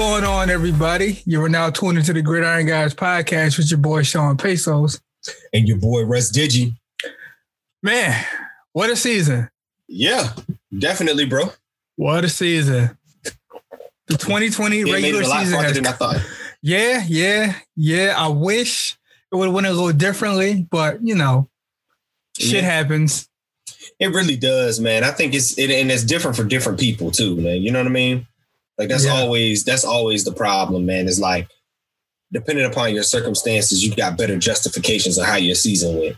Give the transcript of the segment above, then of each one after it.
Going on, everybody? You are now tuned into the Gridiron Guys podcast with your boy Sean Pesos. And your boy Russ Digi. Man, what a season. Yeah, definitely, bro. What a season. The 2020 It regular made it a season has than I thought. Yeah, yeah, yeah. I wish it would have went a little differently, but you know, shit Yeah. happens. It really does, man. I think it's it, and it's different for different people too, man. You know what I mean? Like that's Yeah. always that's always the problem, man. Is like depending upon your circumstances, you got better justifications of how your season went.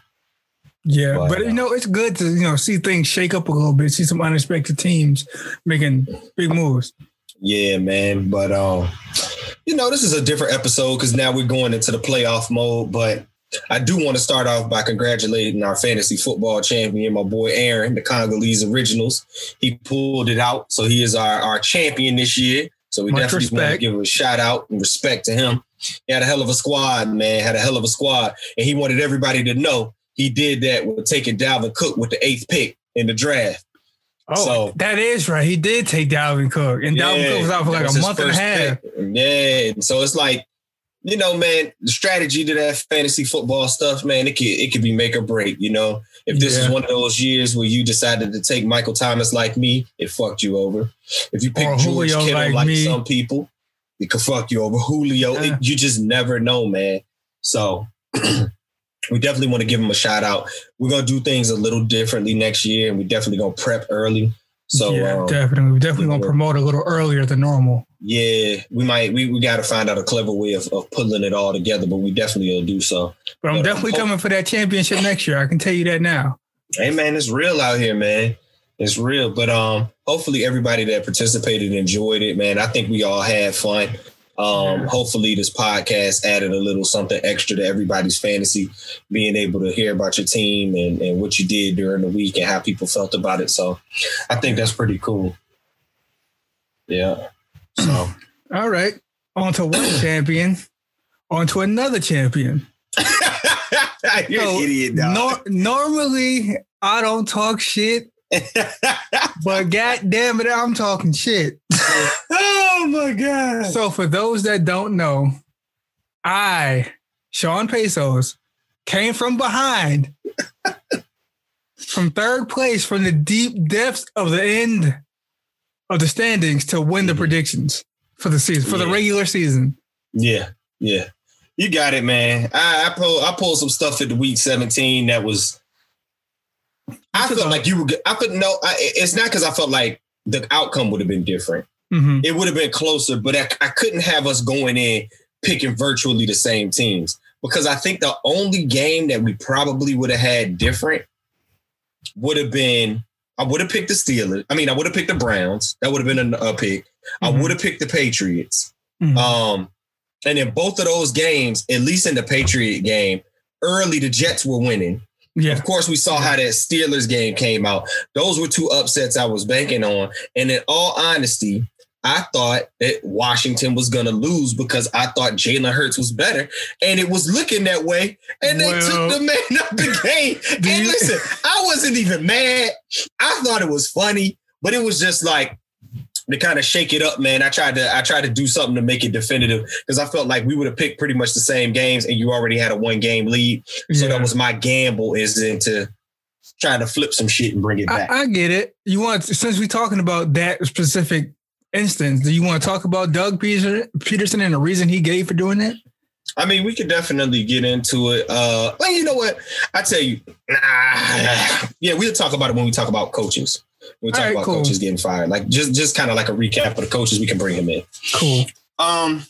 Yeah, But, but you uh, know, it's good to you know see things shake up a little bit, see some unexpected teams making big moves. Yeah, man. But um, you know, this is a different episode because now we're going into the playoff mode. But I do want to start off by congratulating our fantasy football champion, my boy Aaron, the Congolese Originals. He pulled it out, so he is our, our champion this year. So we Much definitely want to respect. give a shout out and respect to him. He had a hell of a squad, man. Had a hell of a squad, and he wanted everybody to know he did that with taking Dalvin Cook with the eighth pick in the draft. Oh, So- that is right. He did take Dalvin Cook, and Dalvin Cook was out for like a month and a half. pick. Yeah, and so it's like, you know, man, the strategy to that fantasy football stuff, man, it could it could be make or break. You know, if this is one of those years where you decided to take Michael Thomas like me, it fucked you over. If you pick Or George Julio Kittle like like, some people, it could fuck you over. Julio, it- you just never know, man. So. We definitely want to give him a shout out. We're gonna do things a little differently next year, and we definitely gonna prep early. So yeah, um, definitely. We're definitely gonna promote a little earlier than normal. Yeah, we might. We, we got to find out a clever way of, of pulling it all together, but we definitely will do so. But I'm But, um, definitely hope- coming for that championship next year. I can tell you that now. Hey, man, it's real out here, man. It's real. But um, hopefully everybody that participated enjoyed it, man. I think we all had fun. Um, hopefully this podcast added a little something extra to everybody's fantasy, being able to hear about your team and, and what you did during the week and how people felt about it. So I think that's pretty cool. Yeah. So All right. On to one champion. On to another champion. you're So, an idiot, dog. Nor- normally, I don't talk shit, but god damn it, I'm talking shit. oh my god. So for those that don't know, I, Sean Pesos, came from behind, from third place, from the deep depths of the end of the standings to win the Mhm. predictions for the season, for the regular season. Yeah, yeah. You got it, man. I, I pulled I pulled some stuff at the week 17 that was I felt like you were good. I could no, I, it's not because I felt like the outcome would have been different. Mhm. It would have been closer, but I, I couldn't have us going in picking virtually the same teams because I think the only game that we probably would have had different would have been I would have picked the Steelers. I mean, I would have picked the Browns. That would have been a, a pick. I Mhm. would have picked the Patriots. Mhm. Um, and in both of those games, at least in the Patriot game, early the Jets were winning. Yeah. Of course, we saw how that Steelers game came out. Those were two upsets I was banking on. And in all honesty, I thought that Washington was going to lose because I thought Jalen Hurts was better. And it was looking that way. And they Well, took the man up the game. and listen, I wasn't even mad. I thought it was funny, but it was just like, to kind of shake it up, man. I tried to I tried to do something to make it definitive because I felt like we would have picked pretty much the same games and you already had a one game lead. So Yeah. that was my gamble is into trying to flip some shit and bring it back. I get it. You want since we're talking about that specific instance, do you want to talk about Doug Pederson, Pederson and the reason he gave for doing that? I mean, we could definitely get into it. Uh, well, you know what? I tell you, nah, yeah, we'll talk about it when we talk about coaches. We talk right, about cool. coaches getting fired, like just just kind of like a recap of the coaches. We can bring him in. Cool. Um,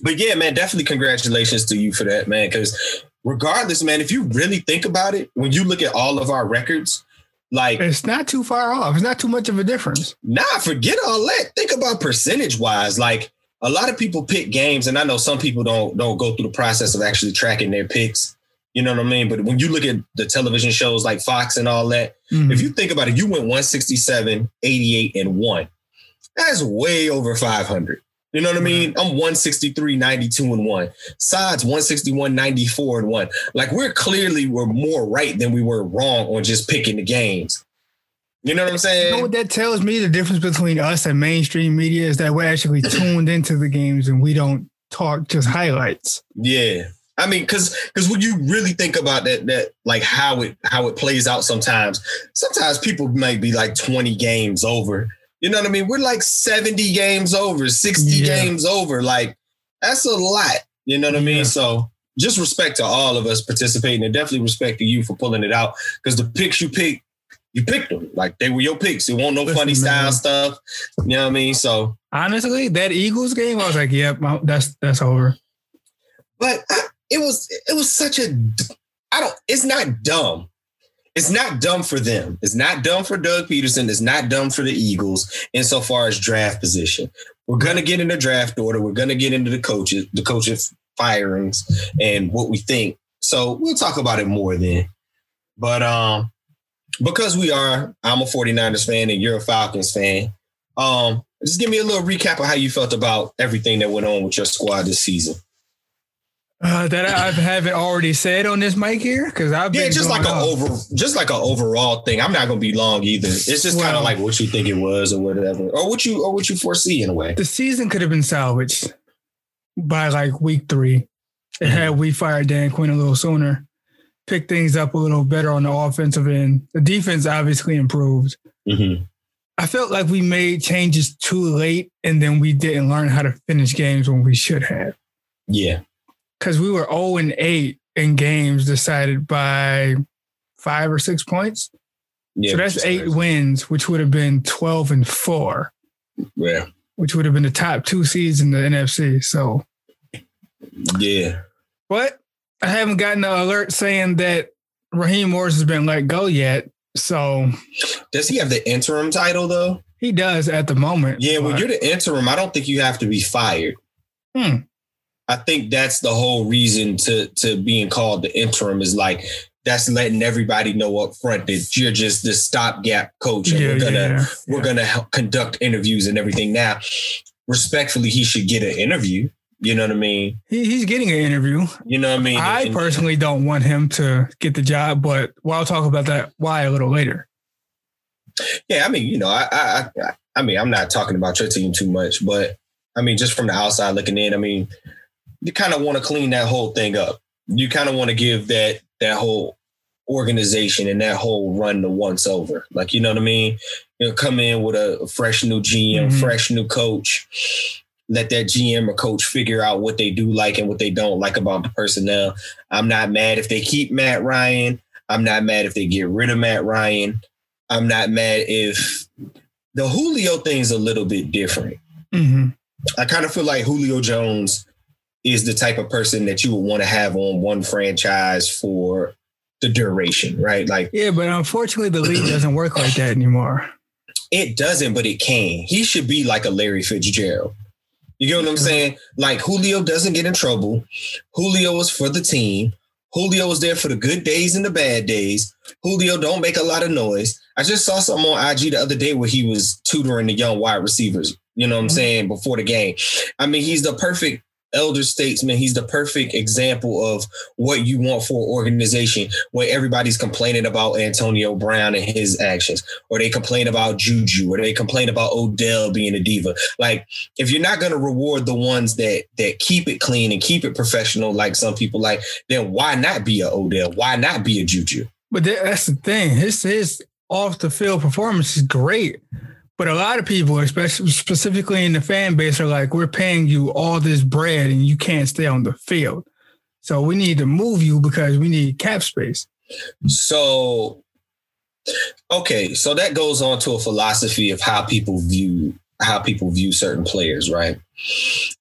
but yeah, man, definitely congratulations to you for that, man. Because regardless, man, if you really think about it, when you look at all of our records, like It's not too far off. It's not too much of a difference. Nah, forget all that. Think about percentage wise. Like a lot of people pick games, and I know some people don't don't go through the process of actually tracking their picks. You know what I mean? But when you look at the television shows like Fox and all that, Mhm. if you think about it, you went 167, 88, and one. That's way over 500. You know what I mean? I'm 163, 92, and one. Sides 161, 94, and one. Like we're clearly were more right than we were wrong on just picking the games. You know what I'm saying? You know what that tells me? The difference between us and mainstream media is that we're actually tuned into the games and we don't talk just highlights. Yeah. I mean, because because when you really think about that, that like how it how it plays out sometimes, sometimes people might be like 20 games over. You know what I mean? We're like 70 games over, 60 yeah. games over. Like that's a lot. You know what I mean? So just respect to all of us participating and definitely respect to you for pulling it out. Because the picks you picked, you picked them. Like they were your picks. It won't no Listen, funny style man. stuff. You know what I mean? So honestly, that Eagles game, I was like, yep, that's that's over. But it was it was such a I don't it's not dumb. It's not dumb for them. It's not dumb for Doug Pederson. It's not dumb for the Eagles insofar as draft position. We're gonna get into draft order. We're gonna get into the coaches, the coaches firings and what we think. So we'll talk about it more then. But um because we are, I'm a 49ers fan and you're a Falcons fan. Um, just give me a little recap of how you felt about everything that went on with your squad this season. Uh, that I haven't already said on this mic here because I've yeah, just like an over, just like an overall thing. I'm not gonna be long either. It's just well, kind of like what you think it was or whatever, or what you or what you foresee in a way. The season could have been salvaged by like week three. It mm-hmm. had we fired Dan Quinn a little sooner, picked things up a little better on the offensive end. The defense obviously improved. Mm-hmm. I felt like we made changes too late, and then we didn't learn how to finish games when we should have. Yeah because we were 0 and 8 in games decided by five or six points. Yeah, so that's eight crazy. wins, which would have been 12 and 4. Yeah. Which would have been the top two seeds in the NFC. So, yeah. But I haven't gotten an alert saying that Raheem Morris has been let go yet. So, does he have the interim title though? He does at the moment. Yeah, when you're the interim, I don't think you have to be fired. Hmm. I think that's the whole reason to to being called the interim is like that's letting everybody know up front that you're just the stopgap coach and yeah, we're gonna yeah, we're yeah. gonna conduct interviews and everything. Now, respectfully, he should get an interview. You know what I mean? He, he's getting an interview. You know what I mean? I and, personally don't want him to get the job, but well, I'll talk about that why a little later. Yeah, I mean, you know, I, I, I, I mean, I'm not talking about your team too much, but I mean, just from the outside looking in, I mean, you kind of want to clean that whole thing up. You kind of want to give that that whole organization and that whole run the once over. Like you know what I mean? You know, come in with a fresh new GM, mm-hmm. fresh new coach. Let that GM or coach figure out what they do like and what they don't like about the personnel. I'm not mad if they keep Matt Ryan. I'm not mad if they get rid of Matt Ryan. I'm not mad if the Julio thing is a little bit different. Mm-hmm. I kind of feel like Julio Jones is the type of person that you would want to have on one franchise for the duration, right? Like, yeah, but unfortunately, the league doesn't work like that anymore. It doesn't, but it can. He should be like a Larry Fitzgerald. You get what I'm saying? Like Julio doesn't get in trouble. Julio is for the team. Julio is there for the good days and the bad days. Julio don't make a lot of noise. I just saw something on IG the other day where he was tutoring the young wide receivers. You know what I'm mm-hmm. saying? Before the game. I mean, he's the perfect elder statesman. He's the perfect example of what you want for an organization where everybody's complaining about Antonio Brown and his actions, or they complain about Juju, or they complain about Odell being a diva. Like, if you're not going to reward the ones that that keep it clean and keep it professional, like some people like, then why not be a Odell? Why not be a Juju? But that's the thing. His his off the field performance is great. But a lot of people, especially specifically in the fan base, are like, we're paying you all this bread and you can't stay on the field. So we need to move you because we need cap space. So, okay, so that goes on to a philosophy of how people view how people view certain players, right?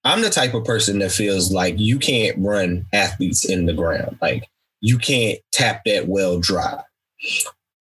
I'm the type of person that feels like you can't run athletes in the ground. Like you can't tap that well dry.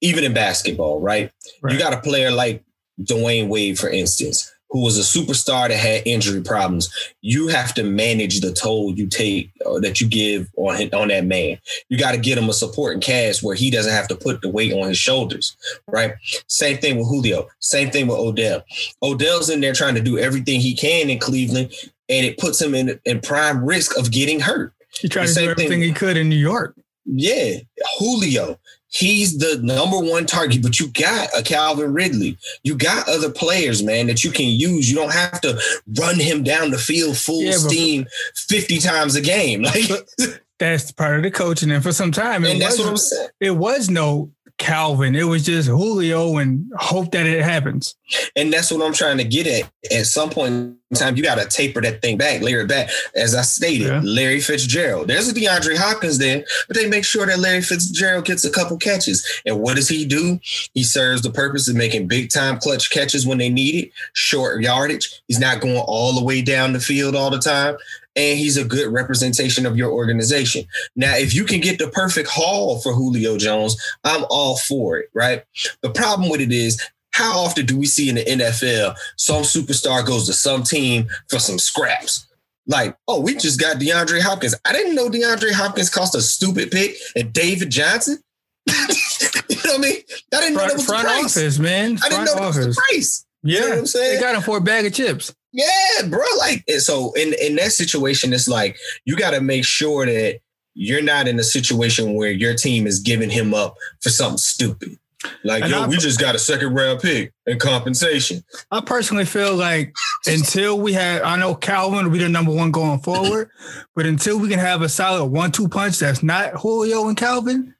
Even in basketball, right? right. You got a player like Dwyane Wade, for instance, who was a superstar that had injury problems, you have to manage the toll you take uh, that you give on on that man. You got to get him a supporting cast where he doesn't have to put the weight on his shoulders, right? Same thing with Julio. Same thing with Odell. Odell's in there trying to do everything he can in Cleveland, and it puts him in in prime risk of getting hurt. He tried to do everything thing, he could in New York. Yeah, Julio he's the number one target, but you got a Calvin Ridley. You got other players, man, that you can use. You don't have to run him down the field full yeah, steam 50 times a game. Like that's part of the coaching. And for some time, and that's what I'm saying. It was no Calvin. It was just Julio and hope that it happens. And that's what I'm trying to get at. At some point in time, you got to taper that thing back, layer it back. As I stated, yeah. Larry Fitzgerald. There's a DeAndre Hopkins there, but they make sure that Larry Fitzgerald gets a couple catches. And what does he do? He serves the purpose of making big time clutch catches when they need it, short yardage. He's not going all the way down the field all the time and he's a good representation of your organization. Now, if you can get the perfect haul for Julio Jones, I'm all for it, right? The problem with it is how often do we see in the NFL some superstar goes to some team for some scraps? Like, oh, we just got DeAndre Hopkins. I didn't know DeAndre Hopkins cost a stupid pick and David Johnson. you know what I mean? I didn't front, know that was front the price. office, man. Front I didn't know office. that was the price. Yeah, you know I'm saying? They got him for a bag of chips. Yeah, bro. Like so in in that situation, it's like you got to make sure that you're not in a situation where your team is giving him up for something stupid. Like, and yo, I, we just got a second round pick and compensation. I personally feel like until we had, I know Calvin will be the number one going forward, but until we can have a solid one two punch that's not Julio and Calvin,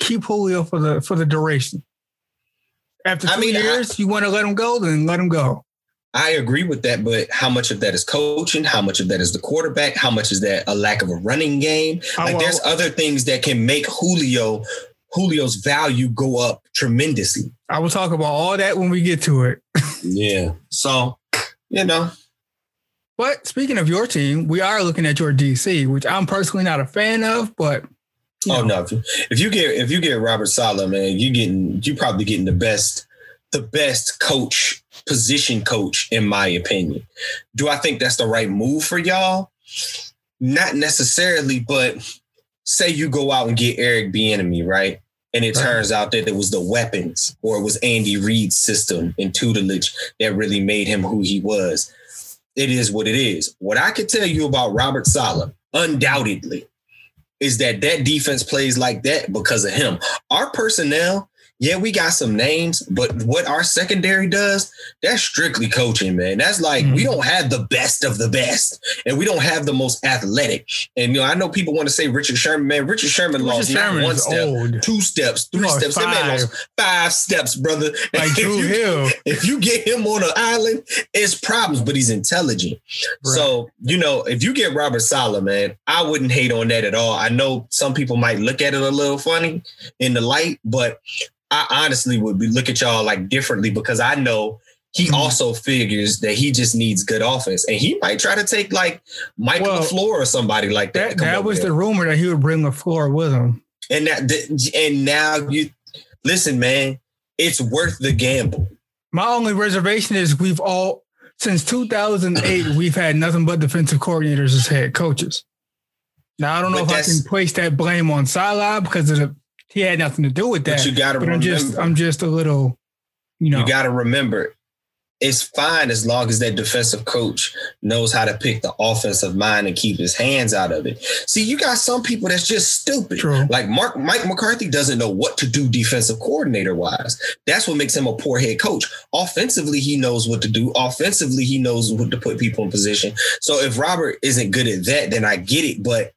keep Julio for the for the duration. After two I mean, years, I, you want to let him go, then let him go. I agree with that, but how much of that is coaching? How much of that is the quarterback? How much is that a lack of a running game? Oh, like, there's other things that can make Julio Julio's value go up tremendously. I will talk about all that when we get to it. yeah. So, you know. But speaking of your team, we are looking at your DC, which I'm personally not a fan of, but Oh know. no! If you get if you get Robert Saleh, man, you getting you probably getting the best the best coach position coach in my opinion. Do I think that's the right move for y'all? Not necessarily, but say you go out and get Eric Bieniemy, right? And it right. turns out that it was the weapons or it was Andy Reid's system and tutelage that really made him who he was. It is what it is. What I could tell you about Robert Saleh, undoubtedly, is that that defense plays like that because of him. Our personnel yeah, we got some names, but what our secondary does, that's strictly coaching, man. That's like mm-hmm. we don't have the best of the best, and we don't have the most athletic. And you know, I know people want to say Richard Sherman, man. Richard Sherman Richard lost Sherman one step, old. two steps, three steps. Five. That man lost five steps, brother. Like Drew if you, Hill. If you get him on an island, it's problems, but he's intelligent. Right. So you know, if you get Robert Saleh, man, I wouldn't hate on that at all. I know some people might look at it a little funny in the light, but I honestly would be look at y'all like differently because I know he mm-hmm. also figures that he just needs good offense, and he might try to take like Michael well, LaFleur or somebody like that. That, that was there. the rumor that he would bring LaFleur with him. And that, and now you listen, man, it's worth the gamble. My only reservation is we've all since 2008 we've had nothing but defensive coordinators as head coaches. Now I don't know but if I can place that blame on Saleh because of the he had nothing to do with that. But you got to remember. I'm just, I'm just a little, you know. You got to remember, it's fine as long as that defensive coach knows how to pick the offensive mind and keep his hands out of it. See, you got some people that's just stupid. True. Like Mark Mike McCarthy doesn't know what to do defensive coordinator wise. That's what makes him a poor head coach. Offensively, he knows what to do. Offensively, he knows what to put people in position. So if Robert isn't good at that, then I get it. But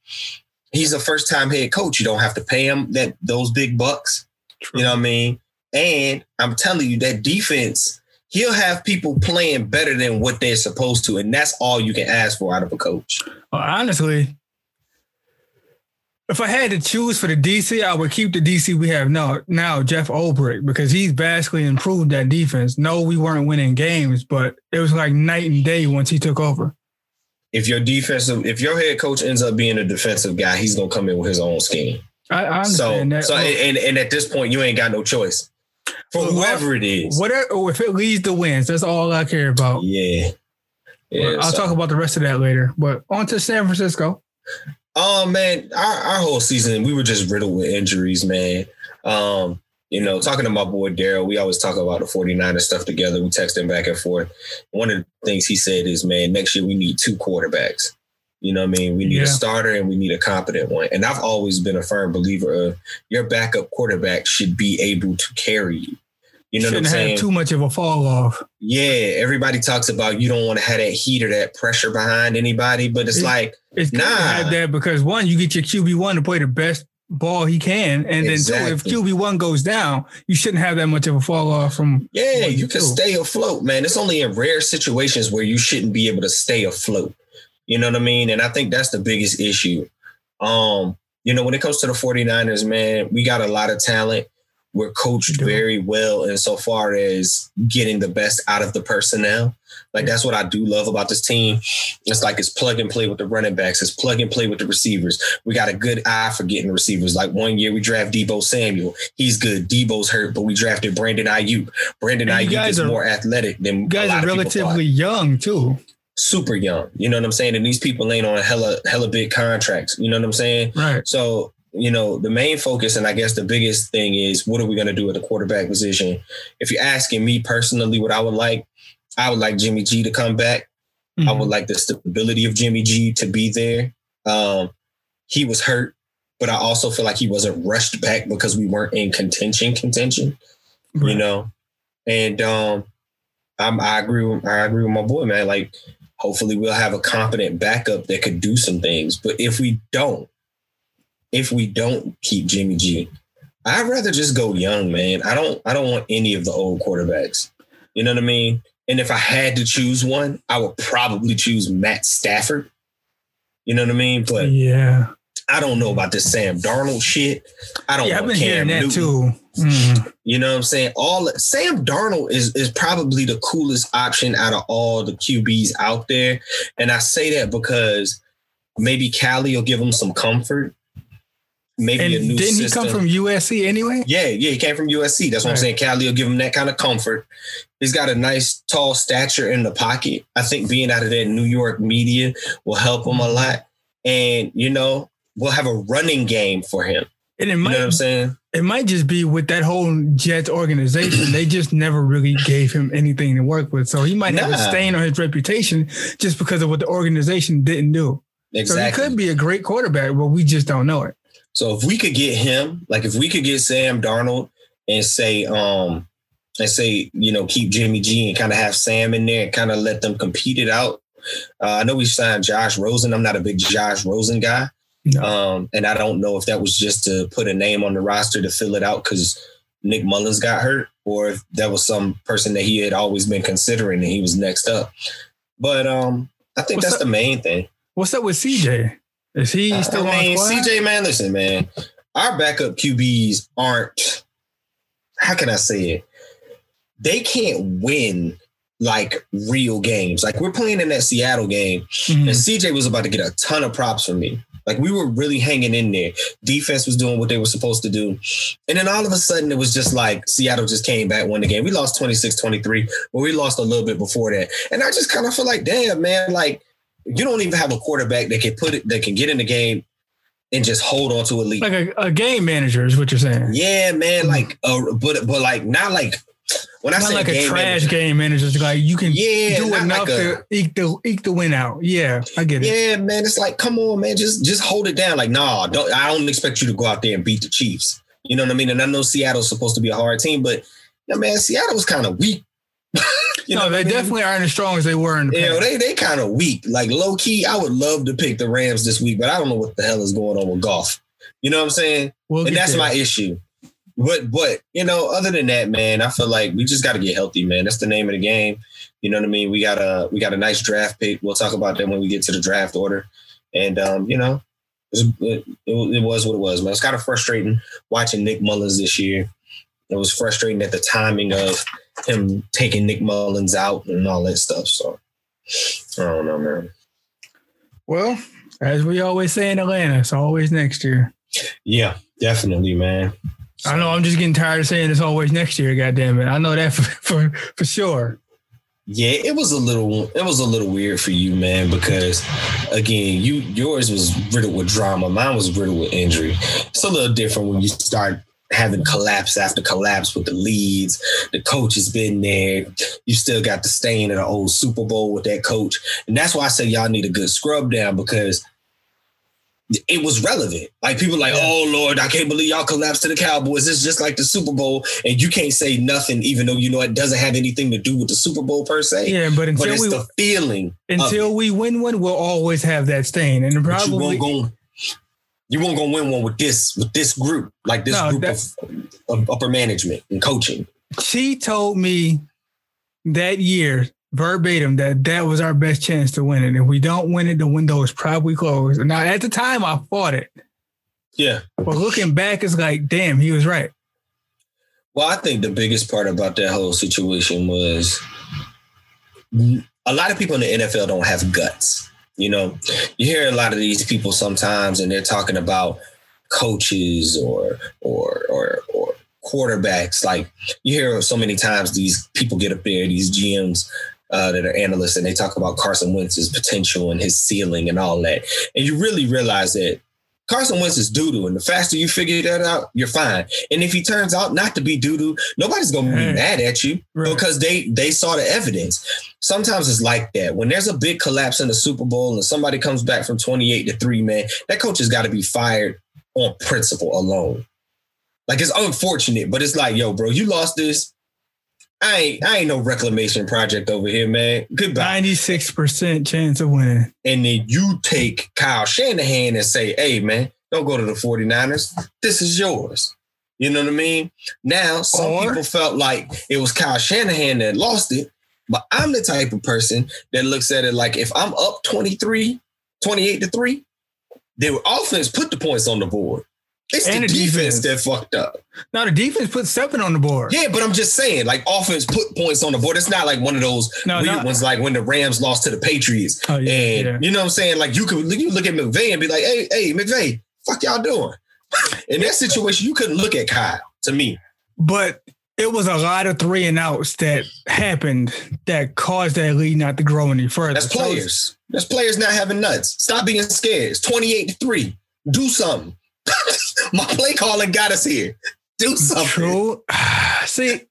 he's a first time head coach. You don't have to pay him that those big bucks. True. You know what I mean? And I'm telling you that defense, he'll have people playing better than what they're supposed to, and that's all you can ask for out of a coach. Well, honestly, if I had to choose for the DC, I would keep the DC we have now, now Jeff Ulbrich, because he's vastly improved that defense. No, we weren't winning games, but it was like night and day once he took over if your defensive, if your head coach ends up being a defensive guy, he's gonna come in with his own scheme. I, I understand so, that. So, and, and at this point, you ain't got no choice for well, whoever it is. Whatever, oh, if it leads to wins, that's all I care about. Yeah. Yeah, I'll so. talk about the rest of that later. But on to San Francisco. Oh man, our, our whole season we were just riddled with injuries, man. Um, you know, talking to my boy Daryl, we always talk about the 49ers stuff together. We text him back and forth. One of the things he said is, man, next year we need two quarterbacks. You know what I mean? We need Yeah. a starter and we need a competent one. And I've always been a firm believer of your backup quarterback should be able to carry you. You know Shouldn't what I'm saying? have too much of a fall off. yeah, everybody talks about you don't want to have that heat or that pressure behind anybody, but it's It- like It's Nah. have that because one, you get your QB one to play the best ball he can, and then two, if QB one goes down, you shouldn't have that much of a fall off from. Yeah, you can stay afloat, man. It's only in rare situations where you shouldn't be able to stay afloat. You know what I mean? And I think that's the biggest issue. Um, you know, when it comes to the 49ers, man, we got a lot of talent. We're coached very well insofar as getting the best out of the personnel. Like that's what I do love about this team. It's like it's plug and play with the running backs. It's plug and play with the receivers. We got a good eye for getting receivers. Like one year we draft Deebo Samuel. He's good. Deebo's hurt, but we drafted Brandon Aiyuk. Brandon Aiyuk is are- more athletic than You guys are relatively young too, super young. You know what I'm saying? And these people ain't on hella hella big contracts. You know what I'm saying? right? So, you know, the main focus and I guess the biggest thing is what are we going to do at the quarterback position? If you're asking me personally what I would like, I would like Jimmy G to come back. I Mhm. would like the stability of Jimmy G to be there. Um, he was hurt, but I also feel like he wasn't rushed back because we weren't in contention contention you know. And um, I'm, I agree. With, I agree with my boy, man. Like, hopefully, we'll have a competent backup that could do some things. But if we don't, if we don't keep Jimmy G, I'd rather just go young, man. I don't. I don't want any of the old quarterbacks. You know what I mean? And if I had to choose one, I would probably choose Matt Stafford. You know what I mean? But yeah, I don't know about this Sam Darnold shit. I don't yeah, I've been hearing that Newton. too. Mhm. You know what I'm saying? All Sam Darnold is is probably the coolest option out of all the QBs out there. And I say that because maybe Callie will give him some comfort. Maybe And a new didn't he come from USC anyway? yeah, yeah, he came from USC. That's what I'm saying. Callie will give him that kind of comfort. He's got a nice tall stature in the pocket. I think being out of that New York media will help him a mm-hmm. lot. And you know, we'll have a running game for him. And it You know might what I'm saying? it might just be with that whole Jets organization. they just never really gave him anything to work with. So he might have a Nah. stain on his reputation just because of what the organization didn't do. Exactly. So he could be a great quarterback, but we just don't know it. So if we could get him, like if we could get Sam Darnold and say, um, and say, you know, keep Jimmy G and kind of have Sam in there and kind of let them compete it out. Uh, I know we signed Josh Rosen. I'm not a big Josh Rosen guy. No. Um, and I don't know if that was just to put a name on the roster to fill it out because Nick Mullens got hurt, or if that was some person that he had always been considering and he was next up. But um, I think What's that's up- the main thing. What's up with CJ? Is he still I mean. CJ, man, listen, man, our backup QBs aren't. How can I say it? They can't win like real games. Like we're playing in that Seattle game, Mhm. and CJ was about to get a ton of props from me. Like we were really hanging in there. Defense was doing what they were supposed to do. And then all of a sudden it was just like Seattle just came back, won the game. We lost 26-23, but we lost a little bit before that. And I just kind of feel like, damn, man, like you don't even have a quarterback that can put it, that can get in the game and just hold on to a lead. Like a, a game manager is what you're saying. yeah, man, like uh, but but like not like when I Not say like a trash manager, game manager. Like you can Yeah, do enough like a- to eke the eke the win out. Yeah, I get it. Yeah, man, it's like, come on, man, just just hold it down. Like, nah, don't I don't expect you to go out there and beat the Chiefs. You know what I mean? And I know Seattle's supposed to be a hard team, but yeah, man, Seattle's kind of weak. you no, know, they I mean? definitely aren't as strong as they were in the You know, past. they they kind of weak. Like low key, I would love to pick the Rams this week, but I don't know what the hell is going on with Goff. You know what I'm saying? We'll and that's there. my issue. But but you know, other than that, man, I feel like we just got to get healthy, man. That's the name of the game. You know what I mean? We got a we got a nice draft pick. We'll talk about that when we get to the draft order. And um, you know, it, it, it was what it was, man. It's kind of frustrating watching Nick Mullens this year. It was frustrating at the timing of him taking Nick Mullens out and all that stuff. So I don't know, man. Well, as we always say in Atlanta, it's always next year. Yeah, definitely, man. I know I'm just getting tired of saying it's always next year. God damn it! I know that for for, for sure. Yeah, it was a little it was a little weird for you, man, because again, you yours was riddled with drama. Mine was riddled with injury. It's a little different when you start having collapse after collapse with the leads. The coach has been there. You still got the stain of the old Super Bowl with that coach. And that's why I say y'all need a good scrub down because it was relevant. Like people like, oh Lord, I can't believe y'all collapsed to the Cowboys. It's just like the Super Bowl, and you can't say nothing, even though you know it doesn't have anything to do with the Super Bowl per se. Yeah, but until but it's we the feeling. until we win one, we'll always have that stain. And the problem. You won't go win one with this with this group, like this No, group of, of upper management and coaching. she told me that year verbatim that that was our best chance to win it. If we don't win it, the window is probably closed. Now at the time, I fought it, Yeah. but looking back, it's like, damn, he was right. Well, I think the biggest part about that whole situation was a lot of people in the NFL don't have guts. You know, you hear a lot of these people sometimes, and they're talking about coaches or or or or quarterbacks. Like you hear so many times these people get up there, these GMs uh, that are analysts, and they talk about Carson Wentz's potential and his ceiling and all that. And you really realize that Carson Wentz is doo doo, and the faster you figure that out, you're fine. And if he turns out not to be doo doo, nobody's gonna be mad at you Right. because they they saw the evidence. Sometimes it's like that. When there's a big collapse in the Super Bowl and somebody comes back from 28 to 3, man, that coach has got to be fired on principle alone. Like it's unfortunate, but it's like, yo, bro, you lost this. I ain't I ain't no reclamation project over here, man. Goodbye. Ninety-six percent chance of winning. And then you take Kyle Shanahan and say, hey, man, don't go to the 49ers. This is yours. You know what I mean? Now, some Or- people felt like it was Kyle Shanahan that lost it, but I'm the type of person that looks at it like if I'm up 23, 28 to 3, the offense put the points on the board. It's And the the defense defense. that fucked up. Now the defense put seven on the board. Yeah, but I'm just saying, like offense put points on the board. It's not like one of those No, weird no. ones like when the Rams lost to the Patriots. Oh, yeah, and yeah. you know what I'm saying? Like you could you look at McVay and be like, hey, hey, McVay, fuck y'all doing? In that situation, you couldn't look at Kyle to me. But it was a lot of three and outs that happened that caused that lead not to grow any further. That's players. That's players not having nuts. Stop being scared. It's 28 to 3. Do something. My play calling got us here. Do something. True. see,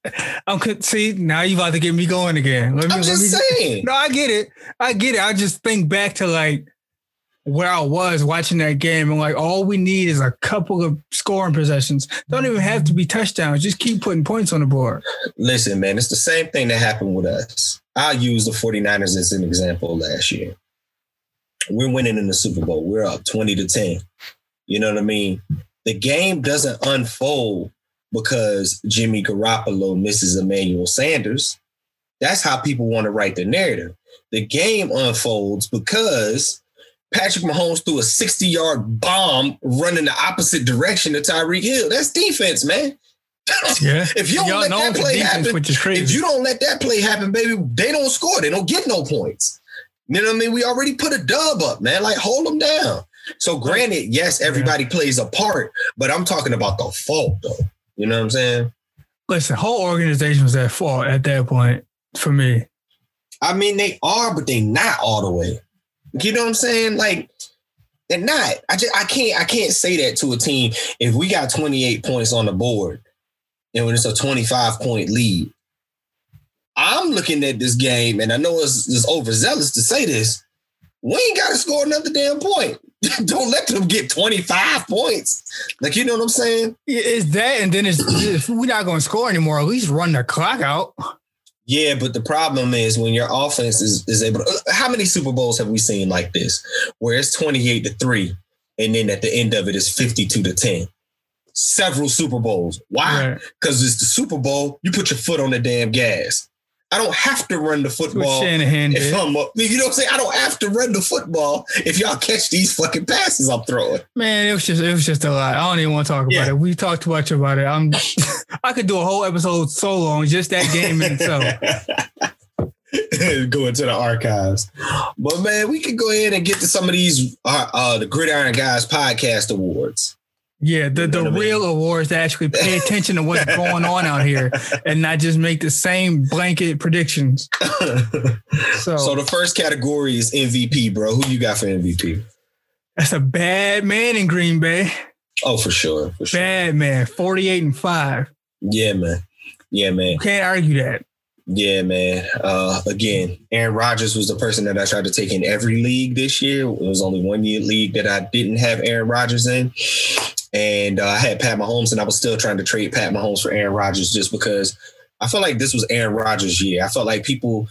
I'm see now you've about to get me going again. Let me, I'm let just me- saying. No, I get it. I get it. I just think back to like where I was watching that game and like all we need is a couple of scoring possessions. Don't even have to be touchdowns. Just keep putting points on the board. Listen, man, it's the same thing that happened with us. I'll use the 49ers as an example last year. We're winning in the Super Bowl. We're up 20 to 10. You know what I mean? The game doesn't unfold because Jimmy Garoppolo misses Emmanuel Sanders. That's how people want to write the narrative. The game unfolds because Patrick Mahomes threw a 60 yard bomb running the opposite direction to Tyreek Hill. That's defense, man. Yeah. If you don't Y'all let know that play defense, happen, which is crazy. if you don't let that play happen, baby, they don't score. They don't get no points. You know what I mean? We already put a dub up, man. Like hold them down. So granted, yes, everybody plays a part, but I'm talking about the fault though. You know what I'm saying? Listen, whole organization was at fault at that point for me. I mean, they are, but they not all the way. You know what I'm saying? Like they're not. I just I can't I can't say that to a team if we got 28 points on the board and when it's a 25 point lead. I'm looking at this game, and I know it's, it's overzealous to say this. We ain't got to score another damn point. Don't let them get 25 points. Like, you know what I'm saying? It's that, and then it's we're not going to score anymore, at least run the clock out. Yeah, but the problem is when your offense is, is able to. Uh, how many Super Bowls have we seen like this where it's 28 to 3 and then at the end of it is 52 to 10? Several Super Bowls. Why? Right. Because it's the Super Bowl, you put your foot on the damn gas. I don't have to run the football. Shanahan If did. I'm up, you know what I'm saying? I don't have to run the football if y'all catch these fucking passes I'm throwing. Man, it was just it was just a lot. I don't even want to talk about Yeah. it. We talked too much about it. I'm I could do a whole episode solo on just that game in itself. go into the archives. But man, we could go ahead and get to some of these uh, uh the Gridiron Guys podcast awards. Yeah, the, You know the I mean? real awards to actually pay attention to what's going on out here and not just make the same blanket predictions. So, So the first category is MVP, bro. Who you got for MVP? that's a bad man in Green Bay. Oh, for sure, for sure. Bad man, 48 and 5. Yeah, man. Yeah, man. You can't argue that. Yeah, man. Uh, again, Aaron Rodgers was the person that I tried to take in every league this year. It was only one year league that I didn't have Aaron Rodgers in. And uh, I had Pat Mahomes, and I was still trying to trade Pat Mahomes for Aaron Rodgers just because I felt like this was Aaron Rodgers' year. I felt like people,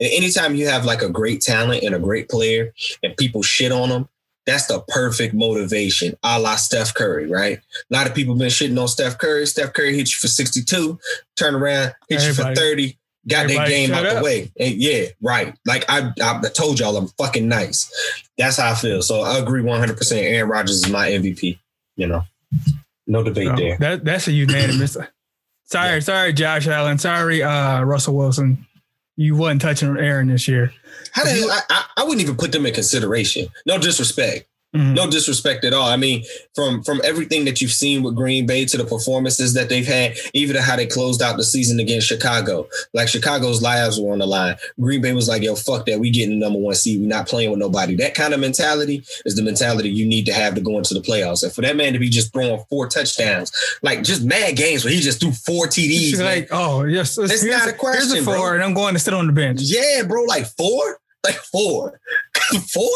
anytime you have like a great talent and a great player and people shit on them, that's the perfect motivation, a la Steph Curry, right? A lot of people been shitting on Steph Curry. Steph Curry hit you for 62, turn around, hit Everybody. you for 30, got that game out up. the way. And yeah, right. Like I, I told y'all, I'm fucking nice. That's how I feel. So I agree 100. percent Aaron Rodgers is my MVP. You know, no debate there. That that's a unanimous. sorry, yeah. sorry, Josh Allen. Sorry, uh, Russell Wilson. You wasn't touching Aaron this year. How the hell? I, I, I wouldn't even put them in consideration. No disrespect. Mm-hmm. No disrespect at all. I mean, from from everything that you've seen with Green Bay to the performances that they've had, even to how they closed out the season against Chicago. Like Chicago's lives were on the line. Green Bay was like, "Yo, fuck that. We getting the number one seed. We're not playing with nobody." That kind of mentality is the mentality you need to have to go into the playoffs. And for that man to be just throwing four touchdowns, like just mad games where he just threw four TDs. Like, oh yes, it's not a question. Here's a four, bro. and I'm going to sit on the bench. Yeah, bro, like four, like four, four.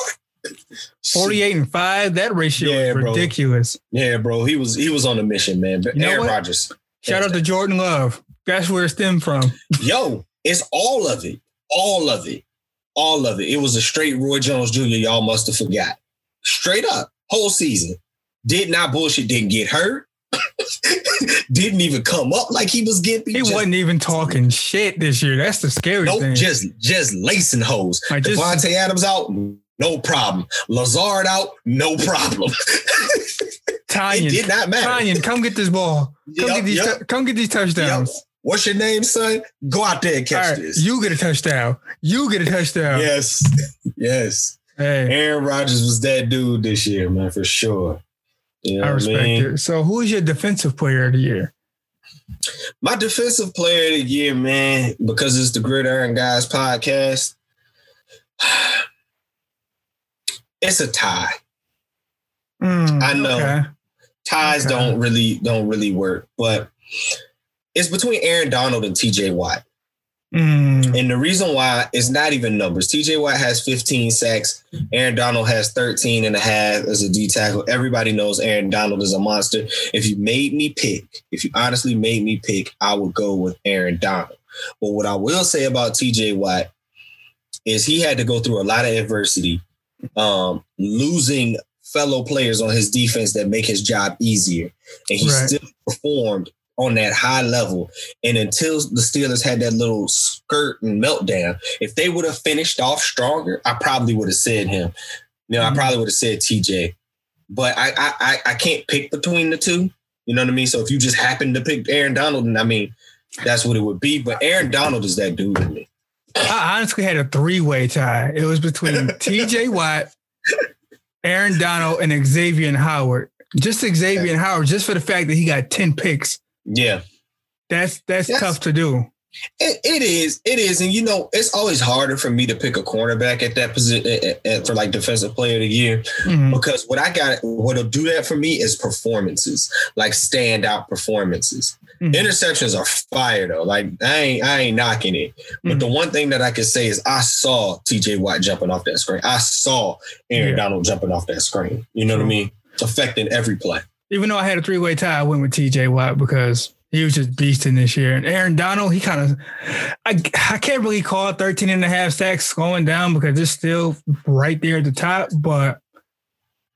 48 and 5 that ratio yeah, is ridiculous. Bro. yeah bro. He was he was on a mission man. But you aaron rodgers. Shout out to jordan love. That's where it stemmed from. Yo it's all of it. All of it. All of it. It was a straight roy jones jr y'all must have forgot. Straight up. Whole season. Did not bullshit. Didn't get hurt. Didn't even come up like he was getting. He just, wasn't even talking shit this year. That's the scary nope, thing. Just just lacing hoes. Like Davante Adams out, no problem. Lazard out, no problem. Tonyan, it did not matter. Tonyan, come get this ball. Come yep, get these. Yep. come get these touchdowns. Yep. What's your name, son? Go out there and catch right, this. You get a touchdown. You get a touchdown. Yes, yes. Hey, Aaron Rodgers was that dude this year, man, for sure. You know I respect I mean? it. So, who is your defensive player of the year? My defensive player of the year, man, because it's the Gridiron Guys podcast it's a tie. Mm, I know okay. ties okay. don't really don't really work, but it's between Aaron Donald and TJ Watt. Mm. And the reason why it's not even numbers. TJ Watt has 15 sacks. Aaron Donald has 13 and a half as a D tackle. Everybody knows Aaron Donald is a monster. If you made me pick, if you honestly made me pick, I would go with Aaron Donald. But what I will say about TJ Watt is he had to go through a lot of adversity um, losing fellow players on his defense that make his job easier. And he right. still performed on that high level. And until the Steelers had that little skirt and meltdown, if they would have finished off stronger, I probably would have said him. You know, mm-hmm. I probably would have said TJ. But I, I I can't pick between the two. You know what I mean? So if you just happen to pick Aaron Donald, and I mean, that's what it would be. But Aaron Donald is that dude to me. I honestly had a three way tie. It was between TJ Watt, Aaron Donald, and Xavier Howard. Just Xavier yeah. Howard, just for the fact that he got 10 picks. Yeah. That's that's, that's tough to do. It, it is, it is, and you know, it's always harder for me to pick a cornerback at that position for like defensive player of the year mm-hmm. because what I got, what'll do that for me is performances, like standout performances. Mm-hmm. Interceptions are fire though. Like I ain't I ain't knocking it. But mm-hmm. the one thing that I can say is I saw TJ Watt jumping off that screen. I saw Aaron yeah. Donald jumping off that screen. You know True. what I mean? It's affecting every play. Even though I had a three way tie, I went with TJ Watt because he was just beasting this year. And Aaron Donald, he kind of, I, I can't really call 13 and a half sacks going down because it's still right there at the top. But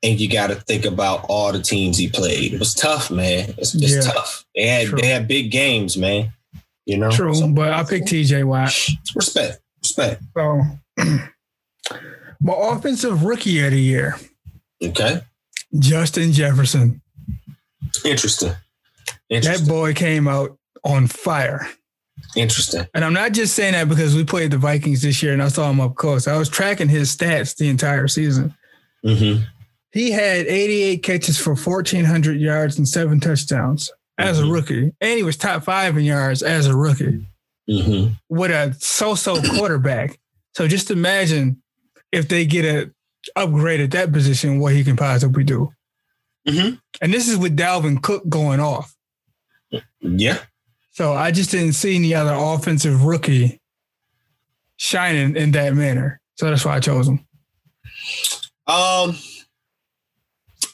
and you got to think about all the teams he played. It was tough, man. It's, it's yeah, tough. They had true. they had big games, man. You know, true. So, but I picked T.J. Watt. Respect, respect. So, my offensive rookie of the year. Okay. Justin Jefferson. Interesting. Interesting. That boy came out on fire. Interesting. And I'm not just saying that because we played the Vikings this year and I saw him up close. I was tracking his stats the entire season. Mm-hmm. He had 88 catches for 1,400 yards and seven touchdowns as mm-hmm. a rookie. And he was top five in yards as a rookie mm-hmm. with a so so quarterback. So just imagine if they get a upgrade at that position, what he can possibly do. Mhm. And this is with Dalvin Cook going off. Yeah. So I just didn't see any other offensive rookie shining in that manner. So that's why I chose him. Um,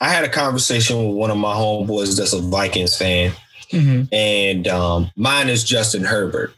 I had a conversation with one of my homeboys that's a Vikings fan, hmm and um, mine is Justin Herbert.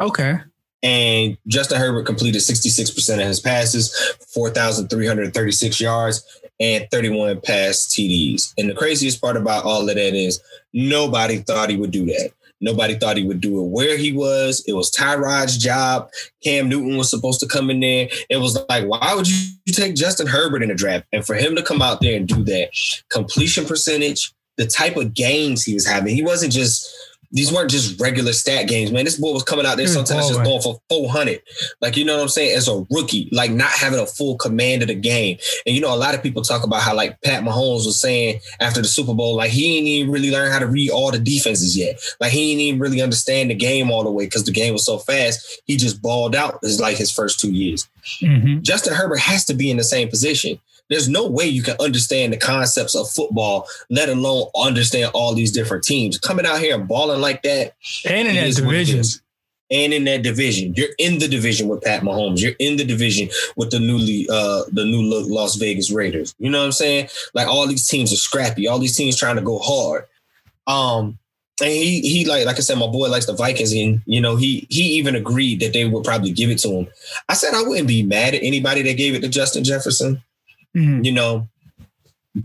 Okay. And Justin Herbert completed 66% of his passes, 4,336 yards, and 31 pass TDs. And the craziest part about all of that is nobody thought he would do that. Nobody thought he would do it where he was. It was Tyrod's job. Cam Newton was supposed to come in there. It was like, why would you take Justin Herbert in the draft? And for him to come out there and do that, completion percentage, the type of games he was having, he wasn't just these weren't just regular stat games, man. This boy was coming out there sometimes just balling. going for 400. Like, you know what I'm saying? As a rookie, like not having a full command of the game. And, you know, a lot of people talk about how, like, Pat Mahomes was saying after the Super Bowl, like, he ain't even really learned how to read all the defenses yet. Like, he ain't even really understand the game all the way because the game was so fast. He just balled out, is like his first two years. hmm Justin Herbert has to be in the same position. There's no way you can understand the concepts of football, let alone understand all these different teams. Coming out here and balling like that, And in that is what it division. and in that division, you're in the division with Pat Mahomes. You're in the division with the newly uh the new look Las Vegas Raiders. You know what I'm saying? Like all these teams are scrappy. All these teams trying to go hard. Um, and he he like like I said, my boy likes the Vikings, and you know he he even agreed that they would probably give it to him. I said I wouldn't be mad at anybody that gave it to Justin Jefferson Mhm. you know.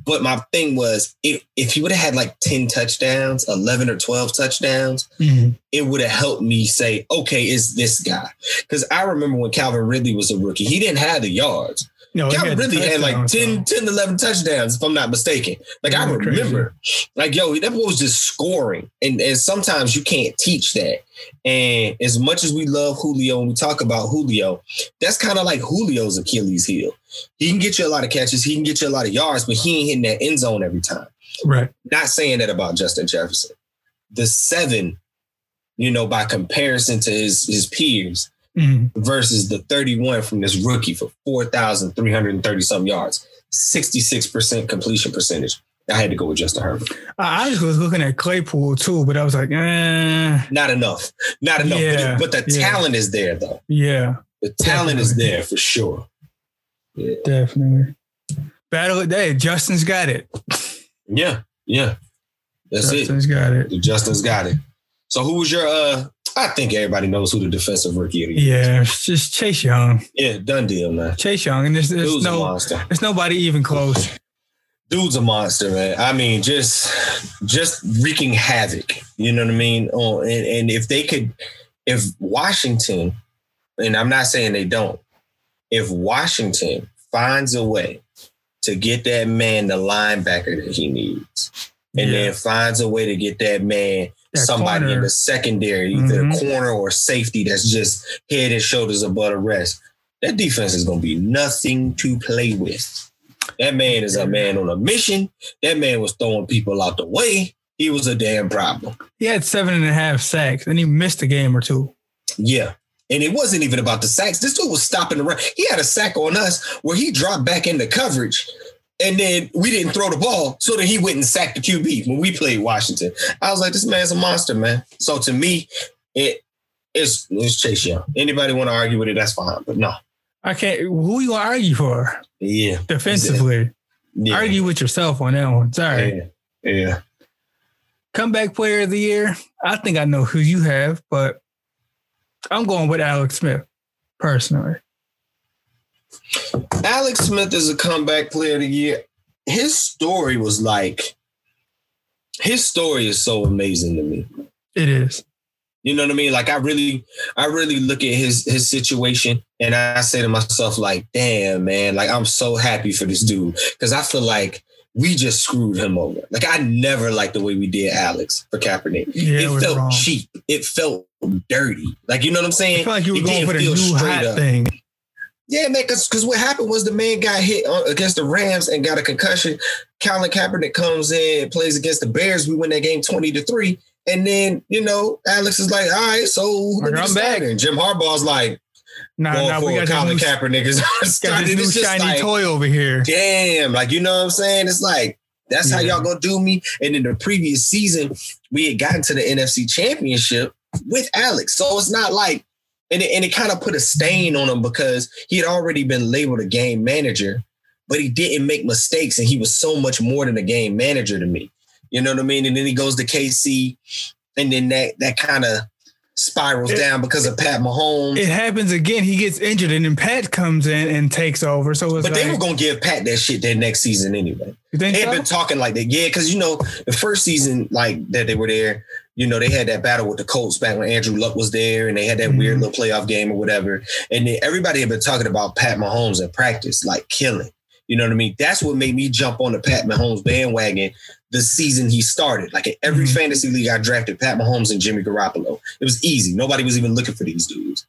But my thing was, if if he would have had like ten touchdowns, eleven or twelve touchdowns, Mhm. it would have helped me say, okay, is this guy? Because I remember when Calvin Ridley was a rookie, he didn't have the yards. No, Calvin had Ridley had like touchdowns, 10, though. 10, 11 touchdowns, if I'm not mistaken. Like I Yeah, crazy. remember, like, yo, that boy was just scoring. And, and sometimes you can't teach that. And as much as we love Julio and we talk about Julio, that's kind of like Julio's Achilles heel. He can get you a lot of catches, he can get you a lot of yards, but he ain't hitting that end zone every time. Right. Not saying that about Justin Jefferson. The seven, you know, by comparison to his his peers, Mhm. versus the 31 from this rookie for 4,330 some yards, 66% completion percentage. I had to go with Justin Herbert. I just was looking at Claypool too, but I was like, eh, Not enough. Not enough. But, it- but the yeah. talent is there, though. yeah, The talent is there for sure. Yeah. definitely. Battle of the day. Justin's got it. Yeah. Yeah. That's it. Justin's got it. it. Justin's got it. So who was your uh I think everybody knows who the defensive rookie of the year. Yeah, it's just Chase Young. Yeah, done deal, man. Chase Young, and there's, there's Dude's a no, monster. there's nobody even close. dude's a monster, man. I mean, just just wreaking havoc. You know what I mean? Oh, and, and if they could, if Washington, and I'm not saying they don't, if Washington finds a way to get that man the linebacker that he needs, and Yeah. then finds a way to get that man Somebody in the secondary, either Mhm. corner or safety that's just head and shoulders above the rest. That defense is going to be nothing to play with. That man is a man on a mission. That man was throwing people out the way. He was a damn problem. He had seven and a half sacks, and he missed a game or two. Yeah. And it wasn't even about the sacks. This dude was stopping the run. He had a sack on us where he dropped back into coverage. And then we didn't throw the ball. So then he went and sacked the QB when we played Washington. I was like, this man's a monster, man. So to me, it it's, it's Chase Young. Anybody want to argue with it, that's fine. But no. I can't. Who you argue for Yeah. defensively? Yeah. Argue with yourself on that one. Sorry. Yeah. yeah. Comeback player of the year. I think I know who you have, but I'm going with Alex Smith personally. Alex Smith is a comeback player of the year. His story was like, his story is so amazing to me. It is. You know what I mean? Like I really, I really look at his his situation and I say to myself, like, damn, man, like I'm so happy for this dude. Cause I feel like we just screwed him over. Like I never liked the way we did Alex for Kaepernick. Yeah, it it felt wrong. cheap. It felt dirty. Like you know what I'm saying? I feel like you were It going for the new hot up. thing. Yeah, man, because what happened was the man got hit uh, against the Rams and got a concussion. Colin Kaepernick comes in, plays against the Bears. We win that game 20 to 3. And then, you know, Alex is like, all right, so who Like, gonna be I'm back. And Jim Harbaugh's like, Nah, going nah, we for got Colin this Kaepernick is got this new shiny like, toy over here. damn, like, you know what I'm saying? It's like, That's how y'all gonna do me. And in the previous season, we had gotten to the NFC championship with Alex. So it's not like, and it, and it kind of put a stain on him because he had already been labeled a game manager, but he didn't make mistakes. And he was so much more than a game manager to me. You know what I mean? And then he goes to KC, and then that that kind of spirals It- down because of Pat Mahomes. It happens again. He gets injured, and then Pat comes in and takes over. So it's but like, they were gonna give Pat that shit that next season anyway. They had so? been talking like that, yeah, because you know the first season like that they were there. You know they had that battle with the Colts back when Andrew Luck was there, and they had that weird Mhm. little playoff game or whatever. And then everybody had been talking about Pat Mahomes in practice, like killing. You know what I mean? That's what made me jump on the Pat Mahomes bandwagon the season he started. Like in every Mhm. fantasy league, I drafted Pat Mahomes and Jimmy Garoppolo. It was easy. Nobody was even looking for these dudes.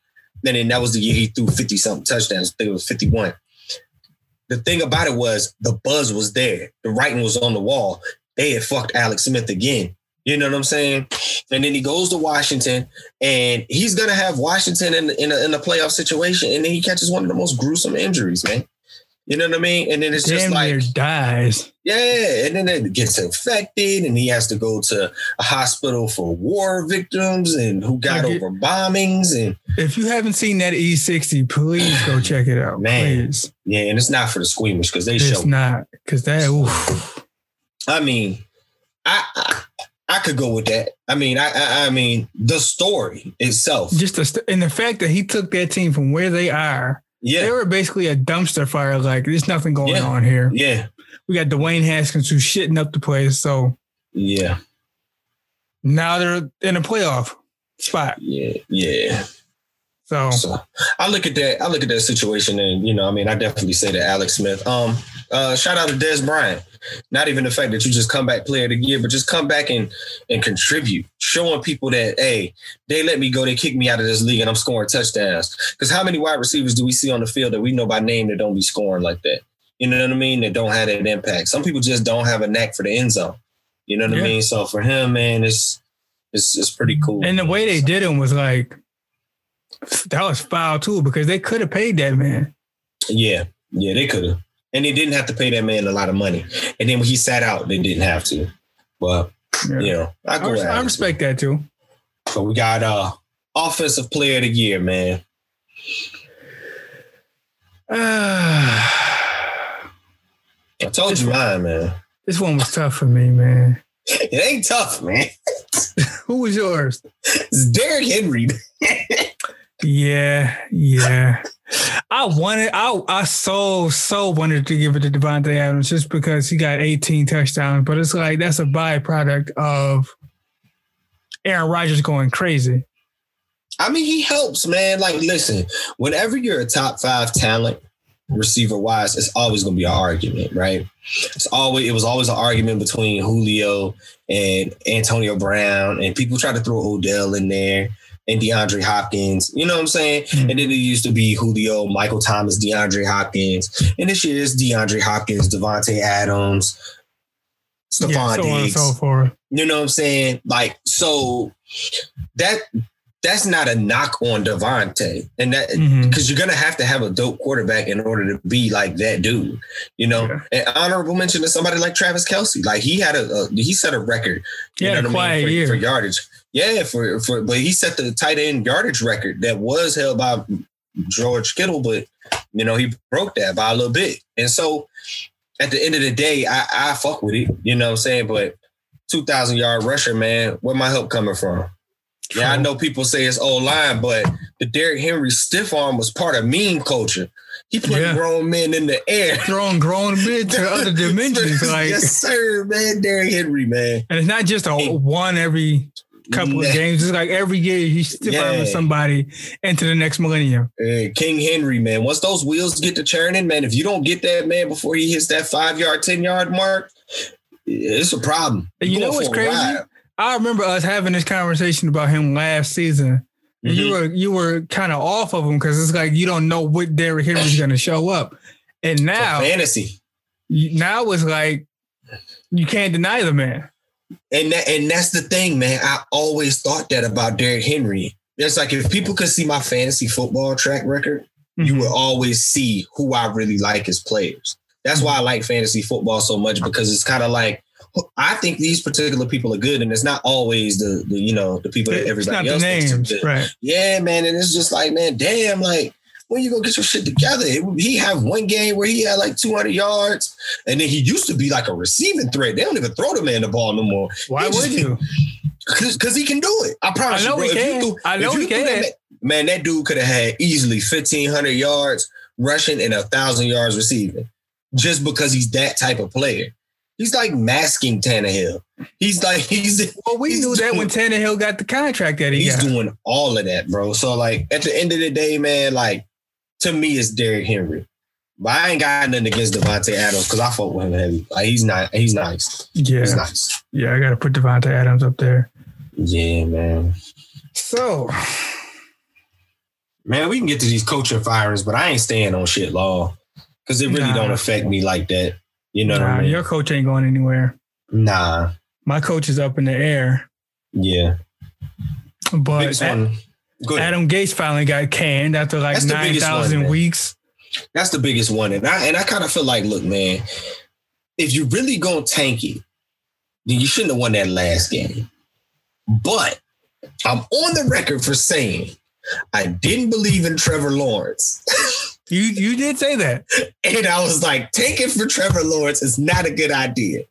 And then that was the year he threw 50 something touchdowns. I think it was 51 the thing about it was the buzz was there. The writing was on the wall. They had fucked Alex Smith again. You know what I'm saying? And then he goes to Washington, and he's gonna have Washington in in a, in a playoff situation, and then he catches one of the most gruesome injuries, man. You know what I mean? And then it's just like, dies. yeah, and then it gets infected, and he has to go to a hospital for war victims and who got Like it- over bombings, and If you haven't seen that E60, please go check it out. Man. Please. yeah, and it's not for the squeamish because they It's show not because that. oof. I mean, I, I I could go with that. I mean, I I, I mean the story itself. just the st- and the fact that he took that team from where they are, Yeah, they were basically a dumpster fire. Like there's nothing going Yeah. on here. yeah, We got Dwayne Haskins who's shitting up the place. So yeah, now they're in a playoff spot. yeah, yeah. So So I look at that. I look at that situation, and you know, I mean, I definitely say that Alex Smith. Um, uh, shout out to Dez Bryant. Not even the fact that you just come back player of the year, but just come back and and contribute, showing people that hey, they let me go, they kicked me out of this league, and I'm scoring touchdowns. Because how many wide receivers do we see on the field that we know by name that don't be scoring like that? You know what I mean? That don't have that impact. Some people just don't have a knack for the end zone. You know what Yeah. I mean? So for him, man, it's it's it's pretty cool. and the way they did him was like that was foul too because they could have paid that man. Yeah, yeah, they could have. And they didn't have to pay that man a lot of money. And then when he sat out, they didn't have to. But Yeah. you know, I I, res- I respect that too. So we got uh offensive player of the year, man. I told you mine, man. this one was tough for me, man. It ain't tough, man. Who was yours? It's Derrick Henry. Yeah, yeah. I wanted, I, I so, so wanted to give it to Davante Adams just because he got 18 touchdowns, but it's like that's a byproduct of Aaron Rodgers going crazy. I mean, he helps, man. Like, listen, whenever you're a top five talent, receiver wise, it's always gonna be an argument, right? It's always it was always an argument between Julio and Antonio Brown, and people try to throw Odell in there and DeAndre Hopkins. You know what I'm saying? Mhm. And then it used to be Julio, Michael Thomas, DeAndre Hopkins, and this year it's DeAndre Hopkins, Davante Adams, Stefon yeah, so Diggs. so forth. You know what I'm saying? Like, so that that's not a knock on Davante. And that because you're gonna have to have a dope quarterback in order to be like that dude. You know, Yeah. and honorable mention to somebody like Travis Kelce. Like he had a, a he set a record. You Yeah, know what I quiet mean, for, year. for yardage. Yeah, for for but he set the tight end yardage record that was held by George Kittle, but you know he broke that by a little bit. And so at the end of the day, I, I fuck with it. You know what I'm saying? But two thousand yard rusher, man, where my help coming from? Yeah, I know people say it's old line, but the Derrick Henry stiff arm was part of meme culture. He put Yeah. grown men in the air. Throwing grown men to other dimensions, like, yes, sir, man. Derrick Henry, man. and it's not just a one every couple of games. It's like every year he's stiff Yeah. somebody into the next millennium. Uh, King Henry, man. Once those wheels get to churning, man, if you don't get that man before he hits that five yard, 10 yard mark, it's a problem. And you know what's crazy? ride. I remember us having this conversation about him last season. Mhm. you were you were kind of off of him because it's like you don't know what Derrick Henry's going to show up. And now, fantasy. now it's like you can't deny the man. And that, and that's the thing, man. I always thought that about Derrick Henry. It's like if people could see my fantasy football track record, you Mhm. will always see who I really like as players. That's why I like fantasy football so much because it's kind of like I think these particular people are good, and it's not always the, the you know the people that everybody not the else thinks are names, good. right? Yeah, man, and it's just like, man, damn, like when you gonna get your shit together? He have one game where he had like 200 yards, and then he used to be like a receiving threat. They don't even throw the man the ball no more. Why would you? Because he can do it. I promise I know you, bro. he can. threw- I know he threw that can. man- that dude could have had easily 1,500 yards rushing and a thousand yards receiving, just because he's that type of player. He's like masking Tannehill. He's like he's Well, we He's knew that when Tannehill got the contract that he he's got. doing all of that, bro. So like at the end of the day, man, like to me, it's Derrick Henry. But I ain't got nothing against Davante Adams because I fuck with him heavy. Like he's not, he's nice. yeah, He's nice. yeah. I got to put Davante Adams up there. Yeah, man. So Man, we can get to these coaching firings, but I ain't staying on shit law because it really Nah. don't affect me like that. You know what nah, I mean? your coach ain't going anywhere. Nah. My coach is up in the air, Yeah. but biggest A- one. Go ahead. Adam Gase finally got canned after like That's nine thousand weeks. That's the biggest one. And I and I kind of feel like, look, man, if you really gonna tank it, then you shouldn't have won that last game. But I'm on the record for saying I didn't believe in Trevor Lawrence. You you did say that. And I was like, tanking for Trevor Lawrence is not a good idea.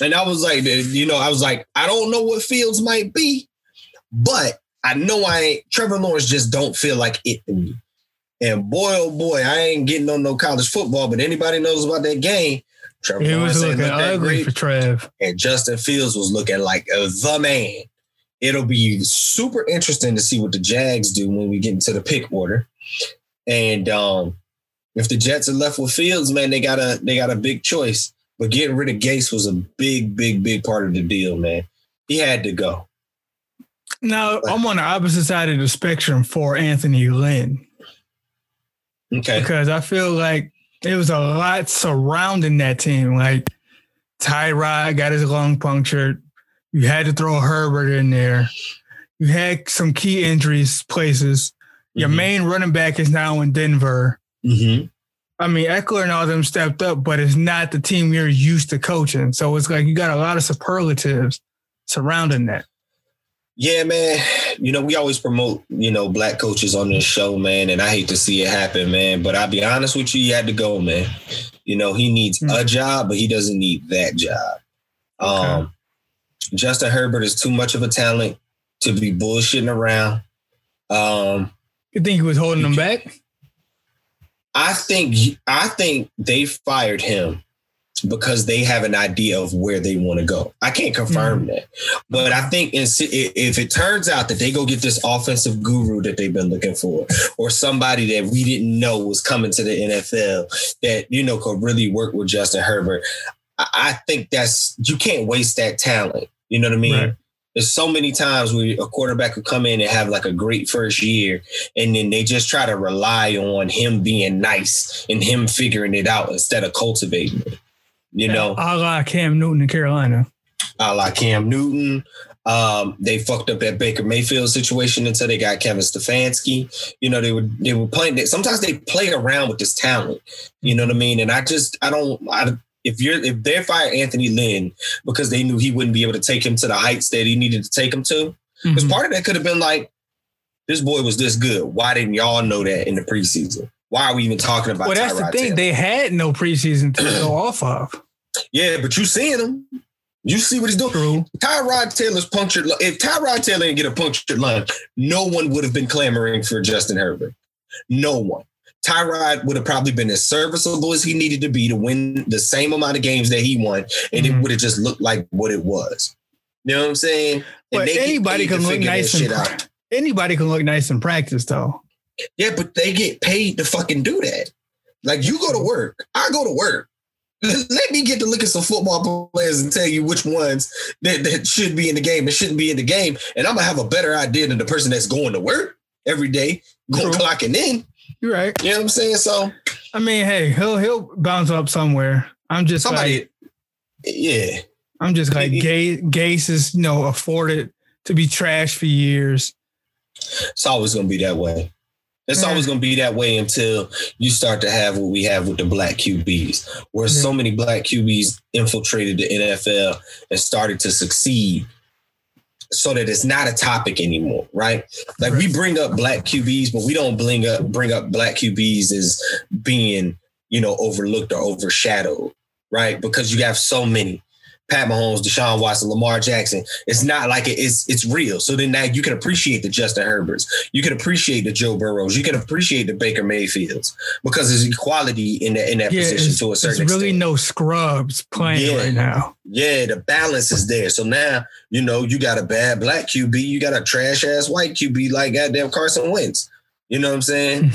And I was like, you know, I was like, I don't know what Fields might be, but I know I ain't Trevor Lawrence just don't feel like it to me. And boy, oh boy, I ain't getting on no college football, but anybody knows about that game. Trevor It Lawrence was looking ugly for Trev. and Justin Fields was looking like uh, the man. It'll be super interesting to see what the Jags do when we get into the pick order. And um, if the Jets are left with Fields, man, they got a they got a big choice. But getting rid of Gase was a big, big, big part of the deal, man. He had to go. Now I'm on the opposite side of the spectrum for Anthony Lynn Okay. because I feel like there was a lot surrounding that team. Like Tyrod got his lung punctured. You had to throw Herbert in there. You had some key injuries places. Your Mhm. main running back is now in Denver. Mhm. I mean, Ekeler and all them stepped up, but it's not the team you're used to coaching. So it's like you got a lot of superlatives surrounding that. Yeah, man. You know, we always promote, you know, black coaches on this show, man, and I hate to see it happen, man. But I'll be honest with you, you had to go, man. You know, he needs Hmm. a job, but he doesn't need that job. Um Justin Herbert is too much of a talent to be bullshitting around. Um, You think he was holding him back? I think I think they fired him because they have an idea of where they want to go. I can't confirm mm. that, but I think in, if it turns out that they go get this offensive guru that they've been looking for, or somebody that we didn't know was coming to the NFL that you know could really work with Justin Herbert, I, I think that's you can't waste that talent. You know what I mean? Right. There's so many times where a quarterback could come in and have like a great first year, and then they just try to rely on him being nice and him figuring it out instead of cultivating it. You know, a la Cam Newton in Carolina. a la Cam Newton. Um, they fucked up that Baker Mayfield situation until they got Kevin Stefanski. You know, they were they were playing. Sometimes they play around with this talent. You know what I mean? And I just I don't. I, if you're if they fire Anthony Lynn because they knew he wouldn't be able to take him to the heights that he needed to take him to, because Mhm. part of that could have been like, this boy was this good. Why didn't y'all know that in the preseason? Why are we even talking about? Well, that's the thing. Taylor? They had no preseason to go off of. yeah, but you seeing him. You see what he's doing. True. Tyrod Taylor's punctured. If Tyrod Taylor didn't get a punctured lung, no one would have been clamoring for Justin Herbert. No one. Tyrod would have probably been as serviceable as he needed to be to win the same amount of games that he won, and it Mhm. would have just looked like what it was. You know what I'm saying? And But anybody can look nice in anybody can look nice in practice though. Yeah, but they get paid to fucking do that. Like you go to work, I go to work. Let me get to look at some football players and tell you which ones that, that should be in the game and shouldn't be in the game. And I'm gonna have a better idea than the person that's going to work every day, going True. clocking in. You're right. You know what I'm saying? So I mean, hey, he'll he'll bounce up somewhere. I'm just somebody, like yeah, I'm just like Gay Gase is you know afforded to be trash for years. it's always gonna be that way. It's Yeah. always going to be that way until you start to have what we have with the black QBs, where Yeah. so many black QBs infiltrated the NFL and started to succeed so that it's not a topic anymore, right? Like we bring up black QBs, but we don't bring up bring up black QBs as being, you know, overlooked or overshadowed, right? Because you have so many. Pat Mahomes, Deshaun Watson, Lamar Jackson. It's not like it, it's it's real. So then now you can appreciate the Justin Herberts. You can appreciate the Joe Burrows. You can appreciate the Baker Mayfields because there's equality in that in that Yeah, position to a certain really extent. no scrubs playing Yeah. right now. Yeah, the balance is there. So now, you know, you got a bad black QB, you got a trash ass white QB like goddamn Carson Wentz. You know what I'm saying?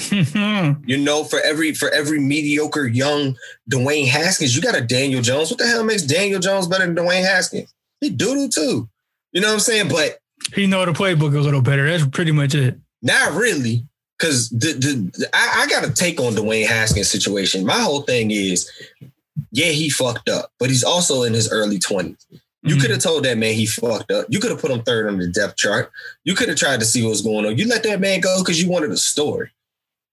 you know, for every for every mediocre young Dwayne Haskins, you got a Daniel Jones. What the hell makes Daniel Jones better than Dwayne Haskins? He doodle too. You know what I'm saying? But he know the playbook a little better. That's pretty much it. not really. Cause the, the, the- I, I got a take on Dwayne Haskins situation. My whole thing is, yeah, he fucked up, but he's also in his early 20s. You could have told that man he fucked up. You could have put him third on the depth chart. You could have tried to see what was going on. You let that man go because you wanted a story.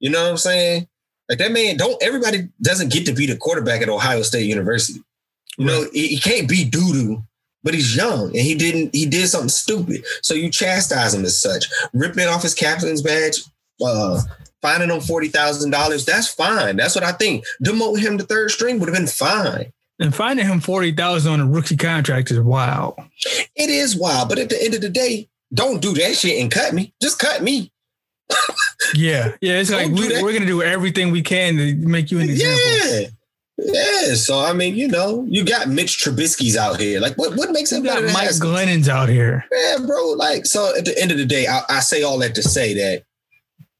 You know what I'm saying? Like that man, don't everybody doesn't get to be the quarterback at Ohio State University. You know, he, he can't be doo doo, but he's young and he didn't. He did something stupid, so you chastise him as such, ripping off his captain's badge, uh, finding him forty thousand dollars. That's fine. That's what I think. Demote him to third string would have been fine. And finding him forty thousand on a rookie contract is wild. It is wild, but at the end of the day, don't do that shit and cut me. Just cut me. Yeah, yeah. It's like Don't we, we're gonna do everything we can to make you an example. Yeah. Yeah. So I mean, you know, you got Mitch Trubisky's out here. Like, what what makes him better Mike Glennon's out here. Yeah, bro. Like, so at the end of the day, I, I say all that to say that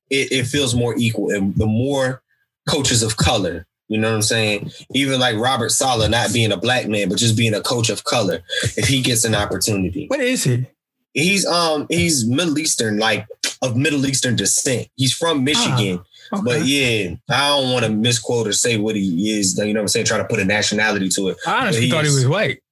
it, it feels more equal, and the more coaches of color. You know what I'm saying? Even like Robert Saleh not being a black man, but just being a coach of color, if he gets an opportunity. What is he? He's um he's Middle Eastern, like of Middle Eastern descent. He's from Michigan. Okay. But yeah, I don't want to misquote or say what he is. You know what I'm saying? Trying to put a nationality to it. I honestly he thought he was white.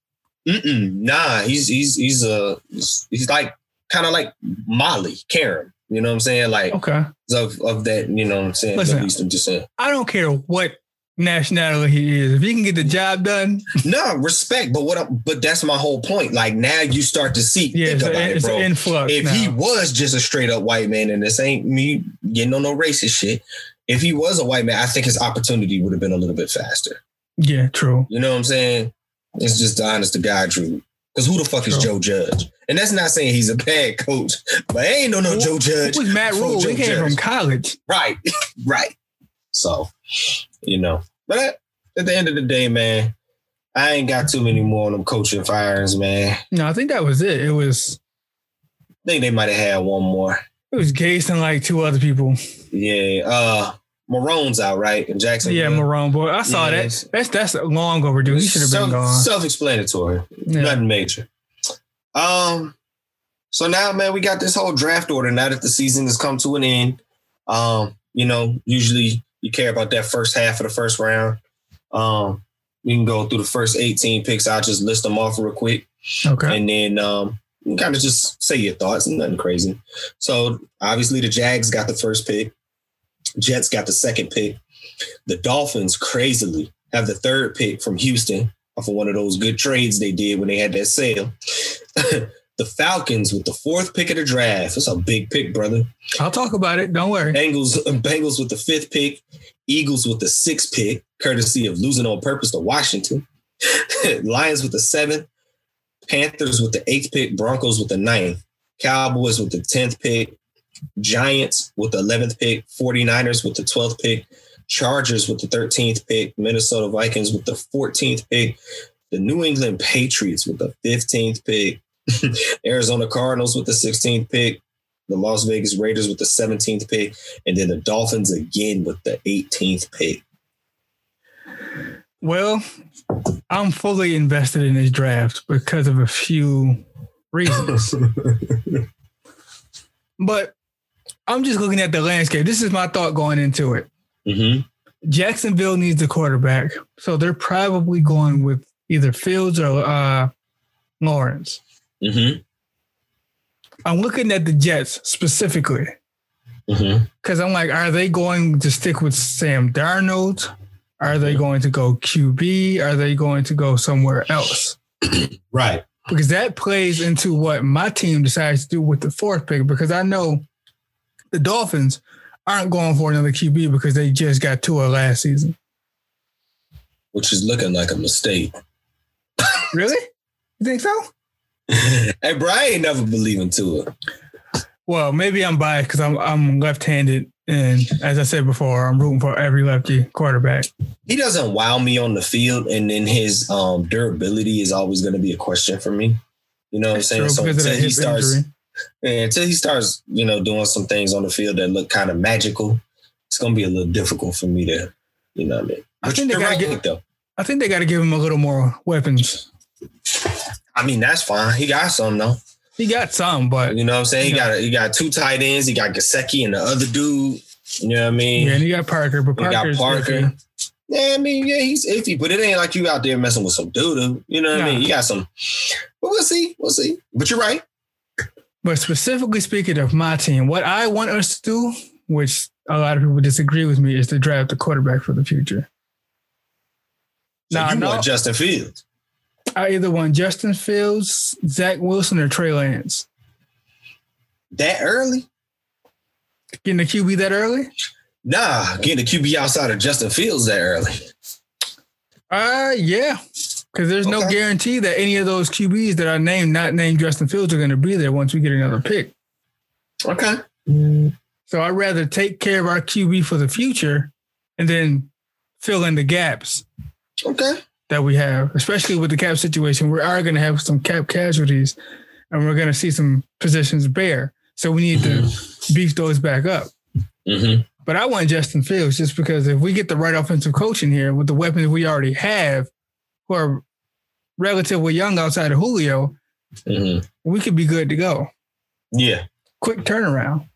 Nah, he's he's he's uh he's, he's like kind of like Molly, Karen. You know what I'm saying? Like Okay. of of that. You know what I'm saying? Listen. Middle Eastern descent. I don't care what nationality he is. If he can get the job done, No respect, but what? But that's my whole point. Like now you start to see. yeah, think it's, about a, it, bro. an influx. if now. he was just a straight up white man, and this ain't me getting on no racist shit. If he was a white man, I think his opportunity would have been a little bit faster. yeah, true. You know what I'm saying? It's just the honest to God truth. Because who the fuck is Joe Judge? And that's not saying he's a bad coach, but I ain't no no Who- Joe Judge. Who was Matt Rhule? He came Judge. from college. Right, right. So, you know, but at the end of the day, man, I ain't got too many more of them coaching firings, man. No, I think that was it. It was I think they might have had one more. it was Gase and like two other people. Yeah, uh, Marrone's out, right? In Jackson. Yeah, Marrone. Boy, I saw Yes. that. That's that's long overdue. He should have been gone. Self-explanatory. Yeah. Nothing major. Um, so now, man, we got this whole draft order. Now that the season has come to an end, um, you know, usually you care about that first half of the first round. Um, you can go through the first 18 picks. I'll just list them off real quick. Okay. And then um kind of just say your thoughts, nothing crazy. So obviously the Jags got the first pick, Jets got the second pick. The Dolphins crazily have the third pick from Houston off of one of those good trades they did when they had that sale. the Falcons with the fourth pick of the draft. That's a big pick, brother. I'll talk about it. Don't worry. Bengals, Bengals with the fifth pick, Eagles with the sixth pick, courtesy of losing on purpose to Washington. Lions with the seventh, Panthers with the eighth pick, Broncos with the ninth, Cowboys with the tenth pick, Giants with the eleventh pick, 49ers with the twelfth pick, Chargers with the thirteenth pick, Minnesota Vikings with the fourteenth pick, the New England Patriots with the fifteenth pick, Arizona Cardinals with the sixteenth pick, the Las Vegas Raiders with the 17th pick, and then the Dolphins again with the 18th pick. Well, I'm fully invested in this draft because of a few reasons. but I'm just looking at the landscape. This is my thought going into it. Mm-hmm. Jacksonville needs a quarterback, so they're probably going with either Fields or uh, Lawrence. Mm-hmm. I'm looking at the Jets specifically. Because I'm like, are they going to stick with Sam Darnold? Are they going to go QB? Are they going to go somewhere else? Right. Because that plays into what my team decides to do with the fourth pick. Because I know the Dolphins aren't going for another QB because they just got Tua last season. Which is looking like a mistake. Really? You think so? Hey, bro, I ain't never believing to it. Well, maybe I'm biased because I'm I'm left-handed, and as I said before, I'm rooting for every lefty quarterback. He doesn't wow me on the field, and then his um, durability is always going to be a question for me. You know what I'm saying? True, So until he starts, yeah, until he starts, you know, doing some things on the field that look kind of magical, it's going to be a little difficult for me to, you know what I mean? I think they gotta get- though. I think they got to give him a little more weapons. I mean, that's fine. He got some though. He got some, but You know what I'm saying? He got he got two tight ends. He got Gesicki and the other dude. You know what I mean? yeah, and he got Parker, but He got Parker. iffy. Yeah, I mean, yeah, he's iffy, but it ain't like you out there messing with some dude. You know what I mean? You got some, but we'll see, we'll see. But you're right. But specifically speaking of my team, what I want us to do, which a lot of people disagree with me, is to draft a quarterback for the future. So Nah, you no. want Justin Fields? I either want Justin Fields, Zach Wilson, or Trey Lance. That early? Getting the QB that early? Nah, getting the QB outside of Justin Fields that early. Uh, yeah. Because there's no guarantee that any of those QBs that I named, not named Justin Fields, are going to be there once we get another pick. Okay. So I'd rather take care of our QB for the future and then fill in the gaps Okay. That we have, especially with the cap situation. We are going to have some cap casualties and we're going to see some positions bare. So we need to beef those back up. Mm-hmm. But I want Justin Fields just because if we get the right offensive coach in here with the weapons we already have, who are relatively young outside of Julio, Mm-hmm. we could be good to go. Yeah. Quick turnaround.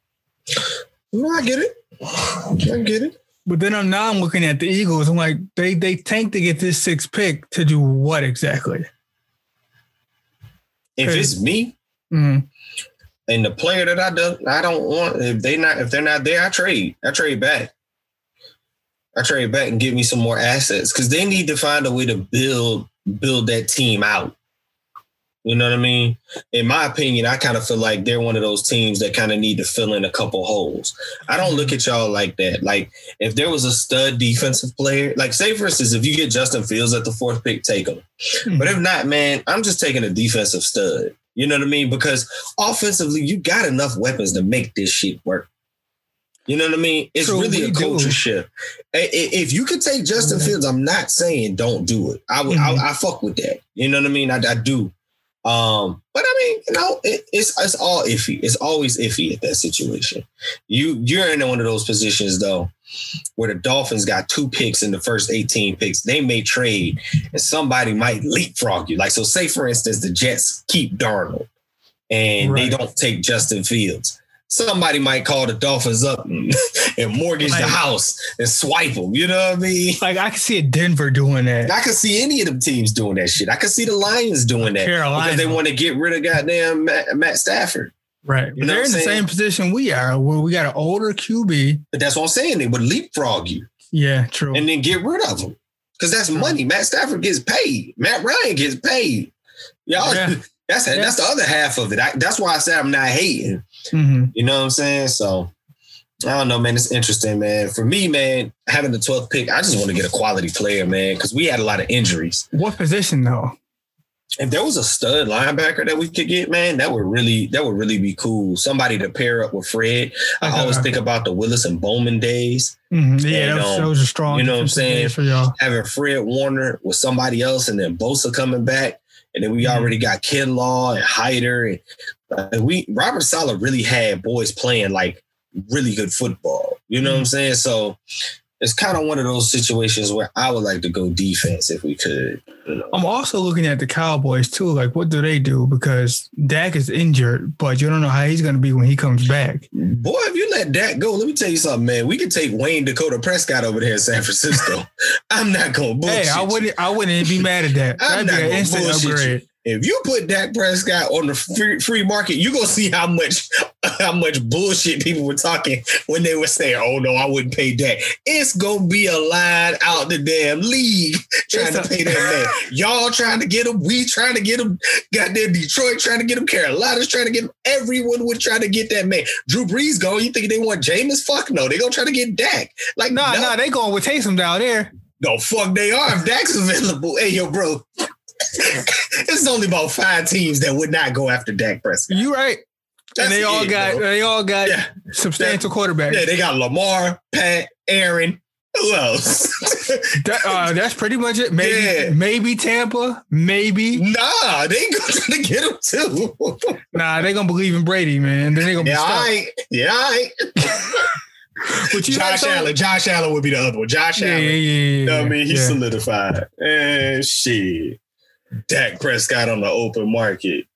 No, I get it. I get it. But then I'm now I'm looking at the Eagles. I'm like, they they tanked to get this sixth pick to do what exactly? If it's me Mhm. and the player that I don't I don't want if they not if they're not there, I trade. I trade back. I trade back and give me some more assets because they need to find a way to build build that team out. You know what I mean? In my opinion, I kind of feel like they're one of those teams that kind of need to fill in a couple holes. I don't look at y'all like that. Like if there was a stud defensive player, like say for instance, if you get Justin Fields at the fourth pick, take him. But if not, man, I'm just taking a defensive stud. You know what I mean? Because offensively, you got enough weapons to make this shit work. You know what I mean? It's True, really a culture do. shift. If you could take Justin Mhm. Fields, I'm not saying don't do it. I would. Mhm. I, I fuck with that. You know what I mean? I, I do. Um, but I mean, you know, it, it's it's all iffy. It's always iffy at that situation. You you're in one of those positions though, where the Dolphins got two picks in the first 18 picks. They may trade, and somebody might leapfrog you. Like so, say for instance, the Jets keep Darnold, and they don't take Justin Fields. Somebody might call the Dolphins up and, and mortgage the house and swipe them. You know what I mean? Like I can see a Denver doing that. I could see any of them teams doing that shit. I could see the Lions doing that Carolina. because they want to get rid of goddamn Matt, Matt Stafford. Right. You know they're in the same position we are, where we got an older QB. But that's what I'm saying. They would leapfrog you Yeah, true. and then get rid of them because that's money. Matt Stafford gets paid. Matt Ryan gets paid. Y'all, Yeah. that's Yeah. that's the other half of it. I, that's why I said I'm not hating. Hmm You know what I'm saying? So I don't know, man. It's interesting, man. For me, man, having the 12th pick, I just want to get a quality player, man, because we had a lot of injuries. What position though? if there was a stud linebacker that we could get, man, that would really that would really be cool. Somebody to pair up with Fred. I Okay. always think about the Willis and Bowman days, Mhm. Yeah, And, that was, um, that was a strong. you know what I'm saying? for y'all. having Fred Warner with somebody else, and then Bosa coming back, and then we Mhm. already got Kinlaw and Hyder, and uh, we Robert Saleh really had boys playing like really good football. You know what I'm saying? So. It's kind of one of those situations where I would like to go defense if we could. You know? I'm also looking at the Cowboys too. Like, what do they do? Because Dak is injured, but you don't know how he's going to be when he comes back. Boy, if you let Dak go, let me tell you something, man. We could take Wayne Dakota Prescott over there in San Francisco. I'm not gonna bullshit. hey, I wouldn't. I wouldn't be mad at that. I'm That'd be not an gonna instant bullshit you. If you put Dak Prescott on the free, free market, you're gonna see how much how much bullshit people were talking when they were saying, "Oh no, I wouldn't pay Dak." It's gonna be a line out the damn league trying to pay that man. Y'all trying to get him. We trying to get him. Goddamn Detroit trying to get him. Carolina's trying to get him. Everyone would try to get that man. Drew Brees going. You think they want Jameis? Fuck no. They gonna try to get Dak. Like Nah, no, nah, they going with Taysom down there. no, fuck they are. If Dak's available, hey yo, bro. it's only about five teams that would not go after Dak Prescott. You right. That's and they all it, got bro. they all got Yeah. substantial quarterbacks. Yeah, they got Lamar, Pat, Aaron. Who else? That, uh, that's pretty much it. Maybe Yeah. maybe Tampa, maybe. nah, they gonna get him too. Nah, they gonna believe in Brady, man. Then they gonna be yeah, stuck. all right. Yeah, right. But you Josh Allen. Josh Allen would be the other one. Josh Yeah, yeah, Allen. yeah, yeah. You know what I mean? He's yeah. solidified. And shit. Dak Prescott on the open market.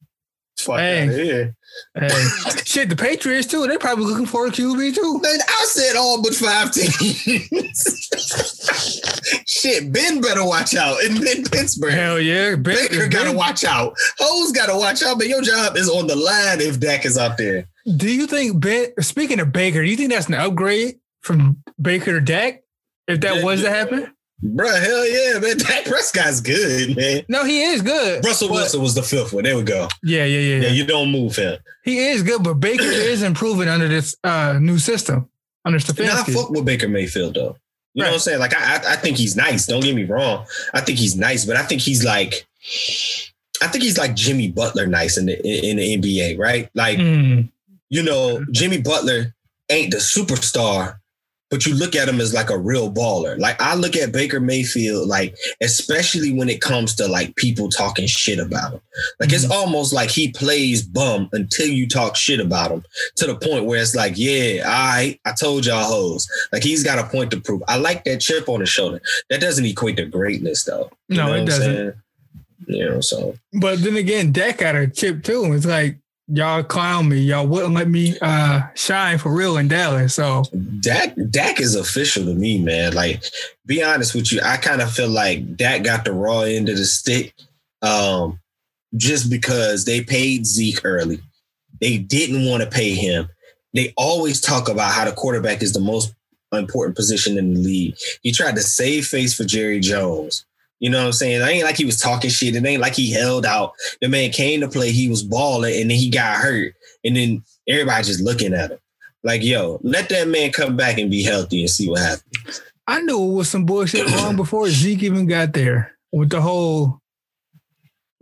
Fuck Hey. out of here. Hey, shit, the Patriots too. They're probably looking for a QB too. Man, I said all but five teams. Shit, Ben better watch out. And then Pittsburgh. Hell yeah, Ben, Baker Ben- gotta watch out. Hoes gotta watch out, but your job is on the line if Dak is out there. Do you think Ben? Speaking of Baker, do you think that's an upgrade from Baker to Dak? If that was to happen, Bruh, hell yeah, man. Dak Prescott's good, man. no, he is good. Russell Wilson was the fifth one. There we go. Yeah, yeah, yeah. Yeah, you don't move him. He is good, but Baker is improving under this uh, new system under And I fuck with Baker Mayfield though. You know what I'm saying? Like I, I, I think he's nice. Don't get me wrong. I think he's nice, but I think he's like, I think he's like Jimmy Butler nice in the in the NBA, right? Like Mm, you know, Jimmy Butler ain't the superstar, but you look at him as like a real baller. Like I look at Baker Mayfield, like especially when it comes to like people talking shit about him. Like it's mm-hmm. almost like he plays bum until you talk shit about him to the point where it's like, yeah, I I told y'all hoes. Like he's got a point to prove. I like that chip on his shoulder. That doesn't equate to greatness though. You No, it doesn't. You know, so But then again, Dak got a chip too. It's like y'all clown me. Y'all wouldn't let me uh, shine for real in Dallas. So Dak Dak is official to me, man. Like, be honest with you, I kind of feel like Dak got the raw end of the stick, um, just because they paid Zeke early. They didn't want to pay him. They always talk about how the quarterback is the most important position in the league. He tried to save face for Jerry Jones. You know what I'm saying? It ain't like he was talking shit. It ain't like he held out. The man came to play. He was balling, and then he got hurt, and then everybody just looking at him. Like, yo, let that man come back and be healthy and see what happens. I knew it was some bullshit long before Zeke even got there with the whole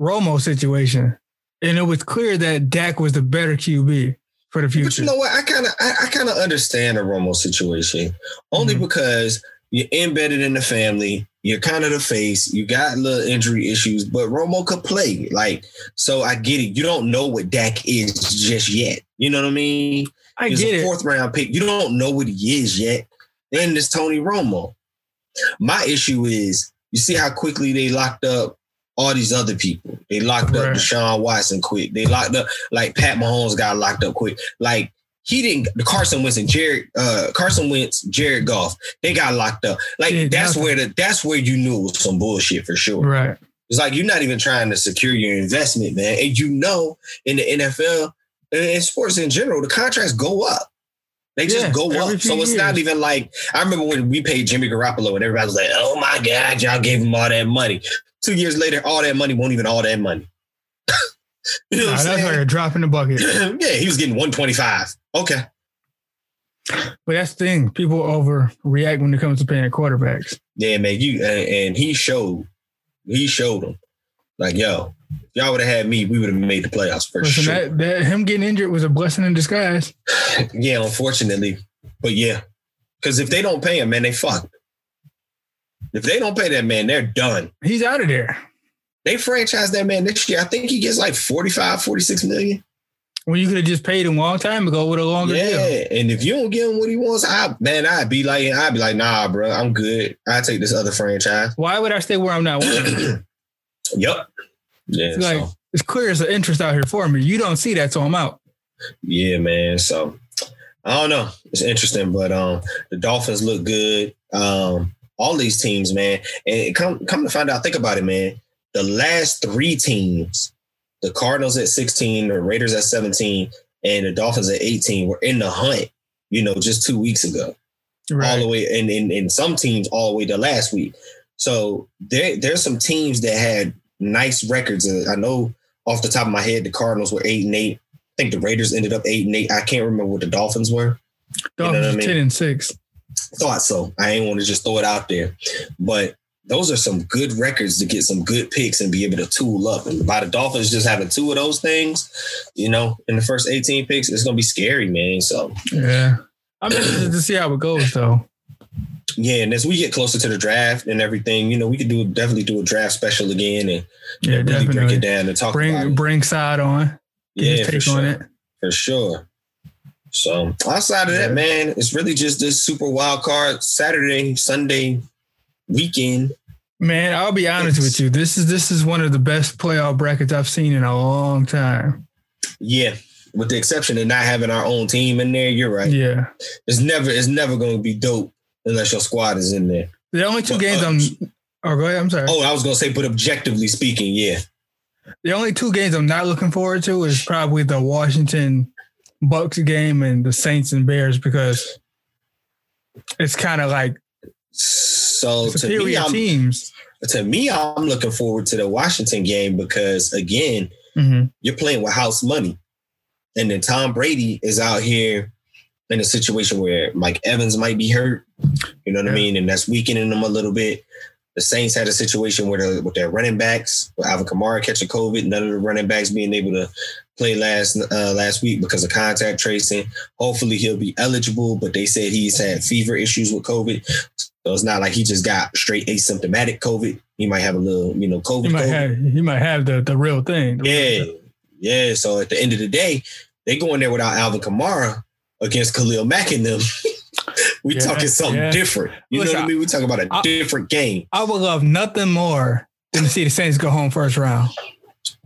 Romo situation. And it was clear that Dak was the better QB for the future. But you know what? I kind of, I, I kind of understand the Romo situation only Mhm. because you're embedded in the family. You're kind of the face. You got little injury issues, but Romo could play. Like, so I get it. You don't know what Dak is just yet. You know what I mean? I He's get a it. fourth round pick. You don't know what he is yet. Then there's Tony Romo. My issue is you see how quickly they locked up all these other people. They locked up Right. Deshaun Watson quick. They locked up like Pat Mahomes got locked up quick. Like he didn't the Carson Wentz and Jared uh Carson Wentz, Jared Goff, they got locked up. Like Yeah, that's where the that's where you knew it was some bullshit for sure. Right. It's like you're not even trying to secure your investment, man. And you know, in the NFL and in sports in general, the contracts go up. They just Yeah, go up. So it's not even like I remember when we paid Jimmy Garoppolo and everybody was like, "Oh my God, y'all gave him all that money." Two years later, all that money won't even all that money. you know Nah, what that's I'm like saying? a drop in the bucket. yeah, he was getting 125. Okay. But that's the thing. People overreact when it comes to paying quarterbacks. Yeah, man. You and, and he showed, he showed them, like, yo, if y'all would have had me, we would have made the playoffs for Listen, sure. that, that him getting injured was a blessing in disguise. Yeah, unfortunately. But yeah. Because if they don't pay him, man, they fucked. If they don't pay that man, they're done. He's out of there. They franchise that man next year. I think he gets like 45, 46 million. When you could have just paid him a long time ago with a longer Yeah. deal. And if you don't give him what he wants, I man, I'd be like, I'd be like, nah, bro, I'm good. I take this other franchise. Why would I stay where I'm not? yep. Yeah. It's like so, it's clear as an interest out here for me. You don't see that, so I'm out. yeah, man. So I don't know. It's interesting, but um the Dolphins look good. Um, all these teams, man. And come come to find out, think about it, man. The last three teams, the Cardinals at 16, the Raiders at 17, and the Dolphins at 18 were in the hunt, you know, just two weeks ago. Right. All the way and in, in some teams all the way to last week. So there there's some teams that had nice records. Uh, I know off the top of my head, the Cardinals were eight and eight. I think the Raiders ended up eight and eight. I can't remember what the Dolphins were. Dolphins you know I mean? ten and six. Thought so. I ain't want to just throw it out there, but those are some good records to get some good picks and be able to tool up. And by the Dolphins just having two of those things, you know, in the first 18 picks, it's gonna be scary, man. So yeah. I'm interested to see how it goes though. Yeah, and as we get closer to the draft and everything, you know, we could do definitely do a draft special again and yeah, really break it down and talk bring, about it. Bring side on. Yeah, for sure. For sure. So outside of that, man, it's really just this super wild card Saturday, Sunday weekend. Man, I'll be honest it's, with you. This is this is one of the best playoff brackets I've seen in a long time. Yeah, with the exception of not having our own team in there. You're right. Yeah, it's never it's never going to be dope unless your squad is in there. The only two but, games uh, I'm. Oh, go ahead. I'm sorry. Oh, I was going to say, but objectively speaking, yeah. The only two games I'm not looking forward to is probably the Washington Bucks game and the Saints and Bears because it's kind of like so to me, I'm, teams. To me, I'm looking forward to the Washington game because again, mm-hmm. you're playing with house money, and then Tom Brady is out here in a situation where Mike Evans might be hurt. You know what yeah. I mean, and that's weakening them a little bit. The Saints had a situation where the, with their running backs, with Alvin Kamara catching COVID, none of the running backs being able to play last uh, last week because of contact tracing. Hopefully he'll be eligible, but they said he's had fever issues with COVID. So it's not like he just got straight asymptomatic COVID. He might have a little, you know, COVID. He might COVID. have he might have the the real thing. The yeah. Real thing. Yeah. So at the end of the day, they go in there without Alvin Kamara against Khalil Mack and them. we yeah, talking something yeah. different. You Listen, know what I mean? We talking about a I, different game. I would love nothing more than to see the Saints go home first round.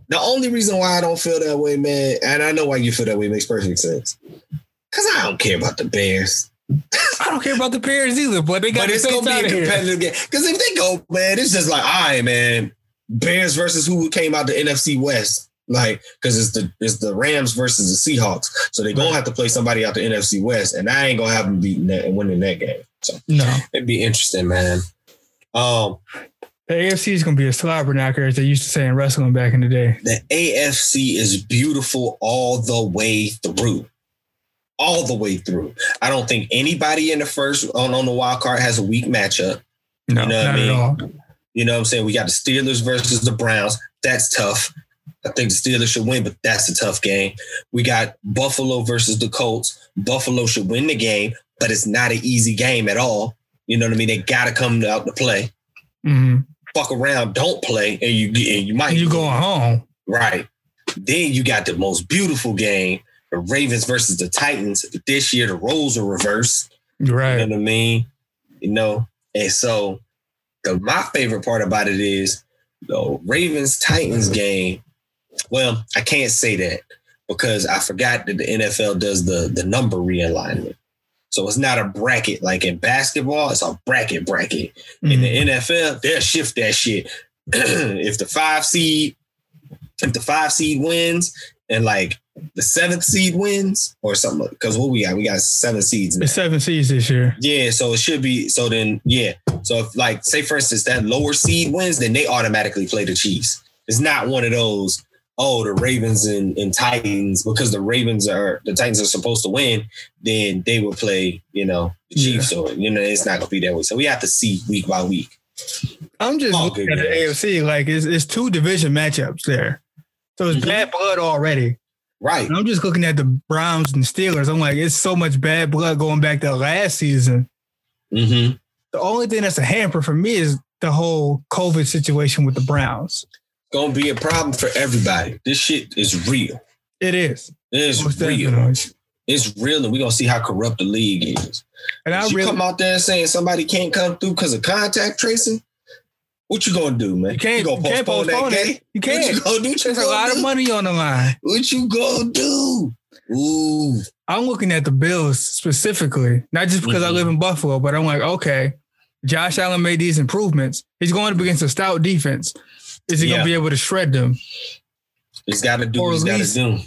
The only reason why I don't feel that way, man, and I know why you feel that way makes perfect sense. Cause I don't care about the Bears. I don't care about the Bears either, but they got but it's gonna be a competitive here. game. Because if they go, man, it's just like, all right, man, Bears versus who came out the NFC West. Like, because it's the it's the Rams versus the Seahawks, so they're gonna have to play somebody out the NFC West, and I ain't gonna have them beating that and winning that game. So no, it'd be interesting, man. Um, the AFC is gonna be a slobber knocker, as they used to say in wrestling back in the day. The AFC is beautiful all the way through all the way through. I don't think anybody in the first on, on the wild card has a weak matchup. No, you know not I mean? at all. You know what I'm saying? We got the Steelers versus the Browns. That's tough. I think the Steelers should win, but that's a tough game. We got Buffalo versus the Colts. Buffalo should win the game, but it's not an easy game at all. You know what I mean? They got to come out to play. Mm-hmm. Fuck around, don't play, and you and you might you going home. Right. Then you got the most beautiful game the Ravens versus the Titans. This year the roles are reversed. Right. You know what I mean? You know, and so the my favorite part about it is the Ravens Titans game. Well, I can't say that because I forgot that the NFL does the the number realignment. So it's not a bracket like in basketball, it's a bracket bracket. Mm-hmm. In the mm-hmm. NFL, they'll shift that shit. if the five seed, if the five seed wins and like the seventh seed wins or something because what we got we got seven seeds now. seven seeds this year. Yeah so it should be so then yeah. So if like say for instance that lower seed wins then they automatically play the chiefs. It's not one of those oh the ravens and, and titans because the ravens are the titans are supposed to win then they will play you know the chiefs yeah. or you know it's not gonna be that way. So we have to see week by week. I'm just oh, looking at the afc like it's, it's two division matchups there so it's mm-hmm. bad blood already Right. And I'm just looking at the Browns and Steelers. I'm like, it's so much bad blood going back to last season. Mm-hmm. The only thing that's a hamper for me is the whole COVID situation with the Browns. Gonna be a problem for everybody. This shit is real. It is. It is Most real. Definitely. It's real, and we're gonna see how corrupt the league is. And I really come out there saying somebody can't come through because of contact tracing. What you gonna do, man? You can't, you gonna you postpone, postpone that game? You can't. What you gonna do? What There's a lot do? of money on the line. What you gonna do? Ooh. I'm looking at the Bills specifically, not just because mm-hmm. I live in Buffalo, but I'm like, okay, Josh Allen made these improvements. He's going up against a stout defense. Is he yeah. gonna be able to shred them? He's got to do what he's got to do.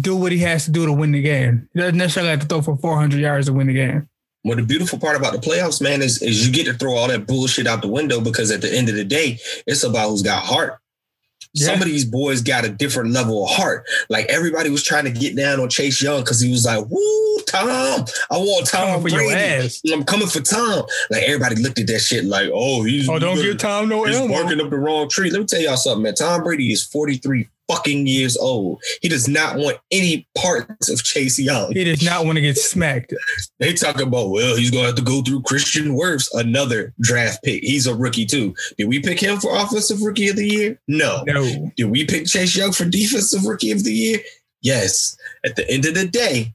do what he has to do to win the game. He doesn't necessarily have to throw for 400 yards to win the game. Well, the beautiful part about the playoffs, man, is, is you get to throw all that bullshit out the window because at the end of the day, it's about who's got heart. Yeah. Some of these boys got a different level of heart. Like everybody was trying to get down on Chase Young because he was like, "Woo, Tom! I want Tom for Brady. Your ass. I'm coming for Tom." Like everybody looked at that shit like, "Oh, he's oh, don't give Tom no He's barking up the wrong tree." Let me tell y'all something, man. Tom Brady is 43 fucking years old. He does not want any parts of Chase Young. He does not want to get smacked. they talk about, well, he's going to have to go through Tristan Wirfs, another draft pick. He's a rookie too. Did we pick him for offensive rookie of the year? No. No. Did we pick Chase Young for defensive rookie of the year? Yes. At the end of the day,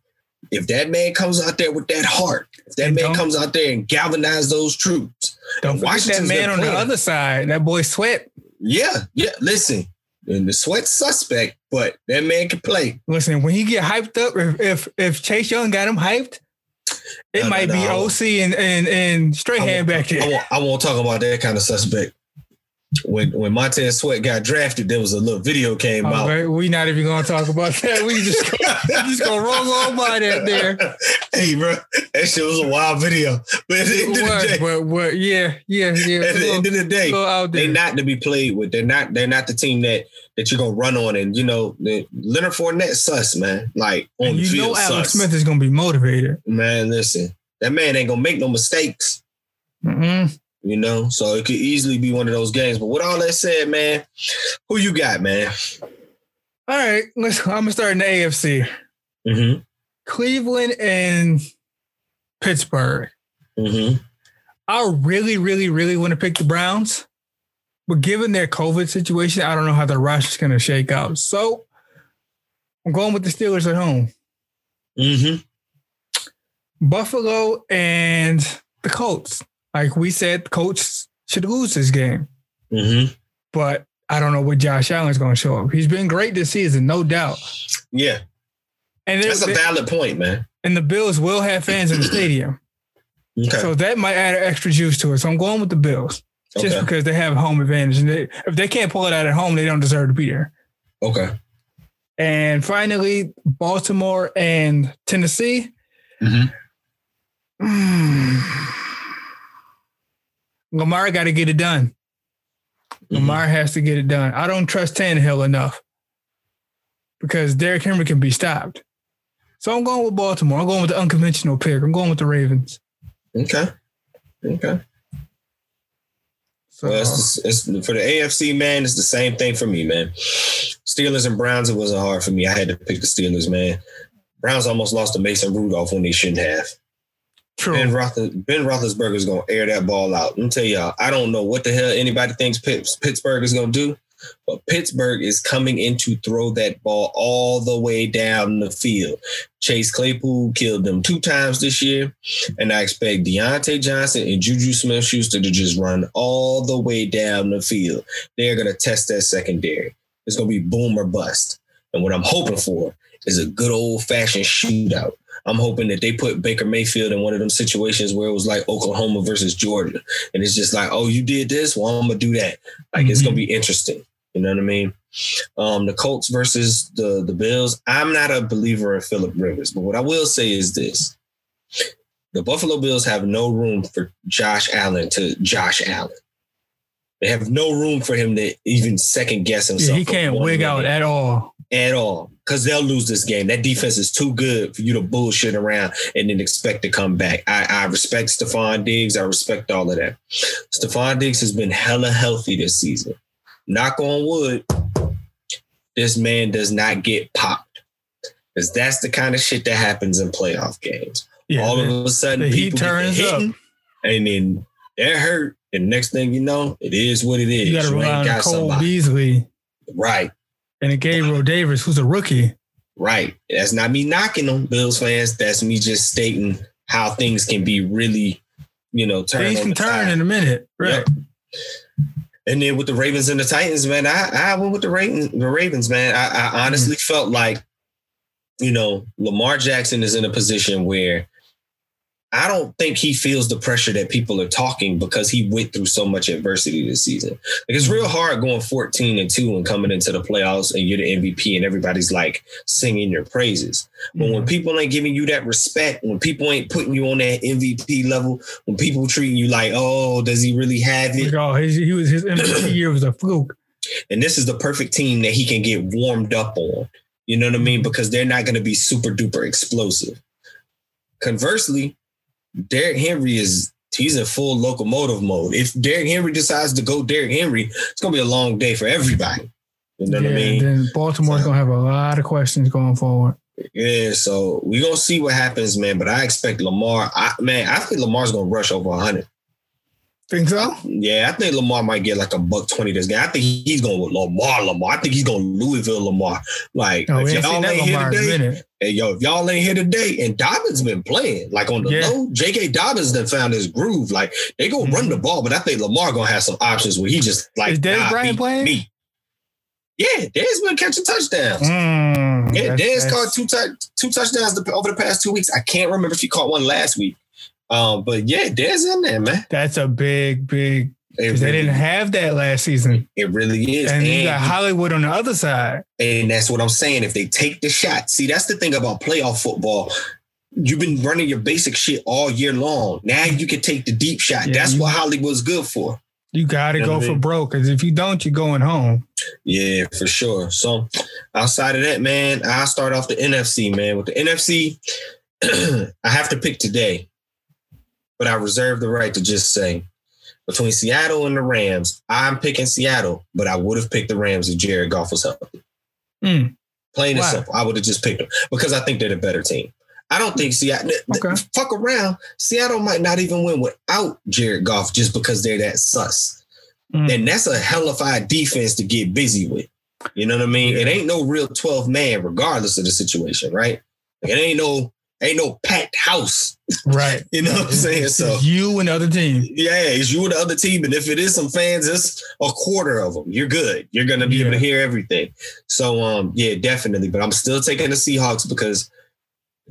if that man comes out there with that heart, if that and man comes out there and galvanize those troops, don't watch that man on the other side, that boy Sweat. Yeah, yeah. Listen, and the sweat suspect, but that man can play. Listen, when he get hyped up, if if, if Chase Young got him hyped, it no, might no, no, be OC and and and straight hand back here. I won't, I won't talk about that kind of suspect when when Montez Sweat got drafted, there was a little video came out. Right. We not even gonna talk about that. We just go, just gonna roll on by that there. Hey, bro, that shit was a wild video. But at the end of the day, but, but yeah, yeah, yeah. At the little, end of the day, they're not to be played with. They're not. They're not the team that that you're gonna run on. And you know, Leonard Fournette sus man. Like on and you the field, know, Alex sus. Smith is gonna be motivated. Man, listen, that man ain't gonna make no mistakes. Mm-hmm you know. So it could easily be one of those games. But with all that said, man, who you got, man? All right, let's. I'm gonna start in the AFC. Mm-hmm. Cleveland and Pittsburgh. Mm-hmm. I really, really, really want to pick the Browns, but given their COVID situation, I don't know how the rush is gonna shake out. So I'm going with the Steelers at home. Mm-hmm. Buffalo and the Colts. Like we said, coach should lose this game. Mm-hmm. But I don't know what Josh Allen's going to show up. He's been great this season, no doubt. Yeah. And that's a valid point, man. And the Bills will have fans in the stadium. Okay. So that might add extra juice to it. So I'm going with the Bills just okay. because they have home advantage. And they, if they can't pull it out at home, they don't deserve to be there. Okay. And finally, Baltimore and Tennessee. Mm-hmm. Mm. Lamar got to get it done. Mm-hmm. Lamar has to get it done. I don't trust Tannehill enough because Derrick Henry can be stopped. So I'm going with Baltimore. I'm going with the unconventional pick. I'm going with the Ravens. Okay. Okay. So well, it's, it's for the AFC, man. It's the same thing for me, man. Steelers and Browns. It wasn't hard for me. I had to pick the Steelers, man. Browns almost lost to Mason Rudolph when they shouldn't have. True. Ben, Rother, ben Roethlisberger is going to air that ball out. Let me tell y'all, I don't know what the hell anybody thinks Pittsburgh is going to do, but Pittsburgh is coming in to throw that ball all the way down the field. Chase Claypool killed them two times this year, and I expect Diontae Johnson and Juju Smith Schuster to just run all the way down the field. They're going to test that secondary. It's going to be boom or bust. And what I'm hoping for is a good old fashioned shootout. I'm hoping that they put Baker Mayfield in one of them situations where it was like Oklahoma versus Georgia. And it's just like, oh, you did this? Well, I'm gonna do that. Like mm-hmm. it's gonna be interesting. You know what I mean? Um, the Colts versus the the Bills. I'm not a believer in Philip Rivers, but what I will say is this. The Buffalo Bills have no room for Josh Allen to Josh Allen. They have no room for him to even second guess himself. Yeah, he can't wig out at all at all because they'll lose this game. That defense is too good for you to bullshit around and then expect to come back. I, I respect Stefon Diggs. I respect all of that. Stefon Diggs has been hella healthy this season. Knock on wood, this man does not get popped because that's the kind of shit that happens in playoff games. Yeah, all man. of a sudden, heat turns hitting, up, and then they're hurt. And next thing you know, it is what it is. You got to rely on Cole somebody. Beasley. Right and a Gabriel Davis, who's a rookie. Right. That's not me knocking them, Bills fans. That's me just stating how things can be really, you know, turn. Things can turn side. in a minute. Right. Yep. And then with the Ravens and the Titans, man, I, I went with the Ravens, the Ravens, man. I, I honestly mm-hmm. felt like, you know, Lamar Jackson is in a position where I don't think he feels the pressure that people are talking because he went through so much adversity this season. Like it's real hard going 14 and 2 and coming into the playoffs and you're the MVP and everybody's like singing your praises. But when mm-hmm. people ain't giving you that respect, when people ain't putting you on that MVP level, when people treating you like, oh, does he really have it? Oh, his, he was his MVP year was a fluke. And this is the perfect team that he can get warmed up on. You know what I mean? Mm-hmm. Because they're not going to be super duper explosive. Conversely, Derrick Henry is he's in full locomotive mode. If Derrick Henry decides to go Derrick Henry, it's gonna be a long day for everybody. You know yeah, what I mean? Then Baltimore's so, gonna have a lot of questions going forward. Yeah, so we're gonna see what happens, man. But I expect Lamar. I man, I think Lamar's gonna rush over hundred. Think so? Yeah, I think Lamar might get like a buck twenty this game. I think he's going with Lamar Lamar. I think he's going Louisville Lamar. Like oh, if y'all ain't here today, hey yo, if y'all ain't here today, and Dobbins been playing like on the yeah. low, J.K. Dobbins then found his groove. Like they gonna mm-hmm. run the ball, but I think Lamar gonna have some options where he just like is Dez nah, Bryant playing? Me. Yeah, Dez been catching touchdowns. Mm, yeah, Dez caught two t- two touchdowns over the past two weeks. I can't remember if he caught one last week. Um, but yeah, Dez in there, man. That's a big, big. Because really, they didn't have that last season. It really is. And, and you got Hollywood on the other side. And that's what I'm saying. If they take the shot, see, that's the thing about playoff football. You've been running your basic shit all year long. Now you can take the deep shot. Yeah, that's you, what Hollywood's good for. You got to you know go for broke. Because if you don't, you're going home. Yeah, for sure. So outside of that, man, I'll start off the NFC, man. With the NFC, I have to pick today but I reserve the right to just say between Seattle and the Rams, I'm picking Seattle, but I would have picked the Rams if Jared Goff was healthy. Mm. Plain and simple. I would have just picked them because I think they're the better team. I don't think Seattle, okay. fuck around. Seattle might not even win without Jared Goff just because they're that sus. Mm. And that's a hellified defense to get busy with. You know what I mean? Yeah. It ain't no real 12 man, regardless of the situation, right? It ain't no ain't no packed house. Right. you know what I'm saying? So you and the other team. Yeah, it's you and the other team. And if it is some fans, it's a quarter of them. You're good. You're gonna be yeah. able to hear everything. So um, yeah, definitely. But I'm still taking the Seahawks because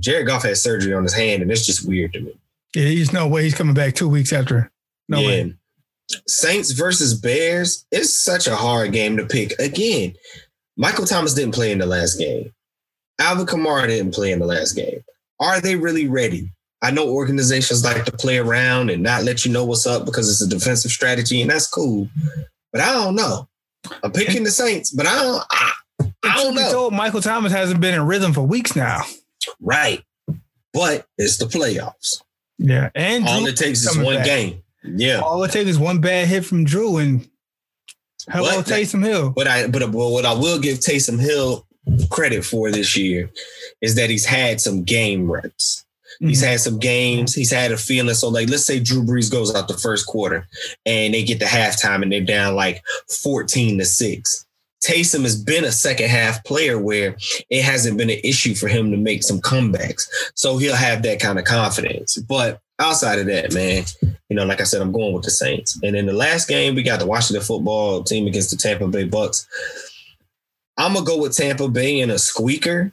Jared Goff had surgery on his hand, and it's just weird to me. Yeah, he's no way he's coming back two weeks after. No yeah. way. Saints versus Bears. It's such a hard game to pick. Again, Michael Thomas didn't play in the last game. Alvin Kamara didn't play in the last game are they really ready? I know organizations like to play around and not let you know what's up because it's a defensive strategy, and that's cool. But I don't know. I'm picking the Saints, but I don't. I, I don't know. Told Michael Thomas hasn't been in rhythm for weeks now. Right, but it's the playoffs. Yeah, and all Drew it takes is one back. game. Yeah, all it takes is one bad hit from Drew, and hello but, Taysom Hill. But I, but what I will give Taysom Hill credit for this year is that he's had some game reps. Mm-hmm. He's had some games. He's had a feeling. So, like, let's say Drew Brees goes out the first quarter and they get to halftime and they're down like 14 to 6. Taysom has been a second half player where it hasn't been an issue for him to make some comebacks. So he'll have that kind of confidence. But outside of that, man, you know, like I said, I'm going with the Saints. And in the last game, we got the Washington football team against the Tampa Bay Bucks. I'm gonna go with Tampa Bay in a squeaker,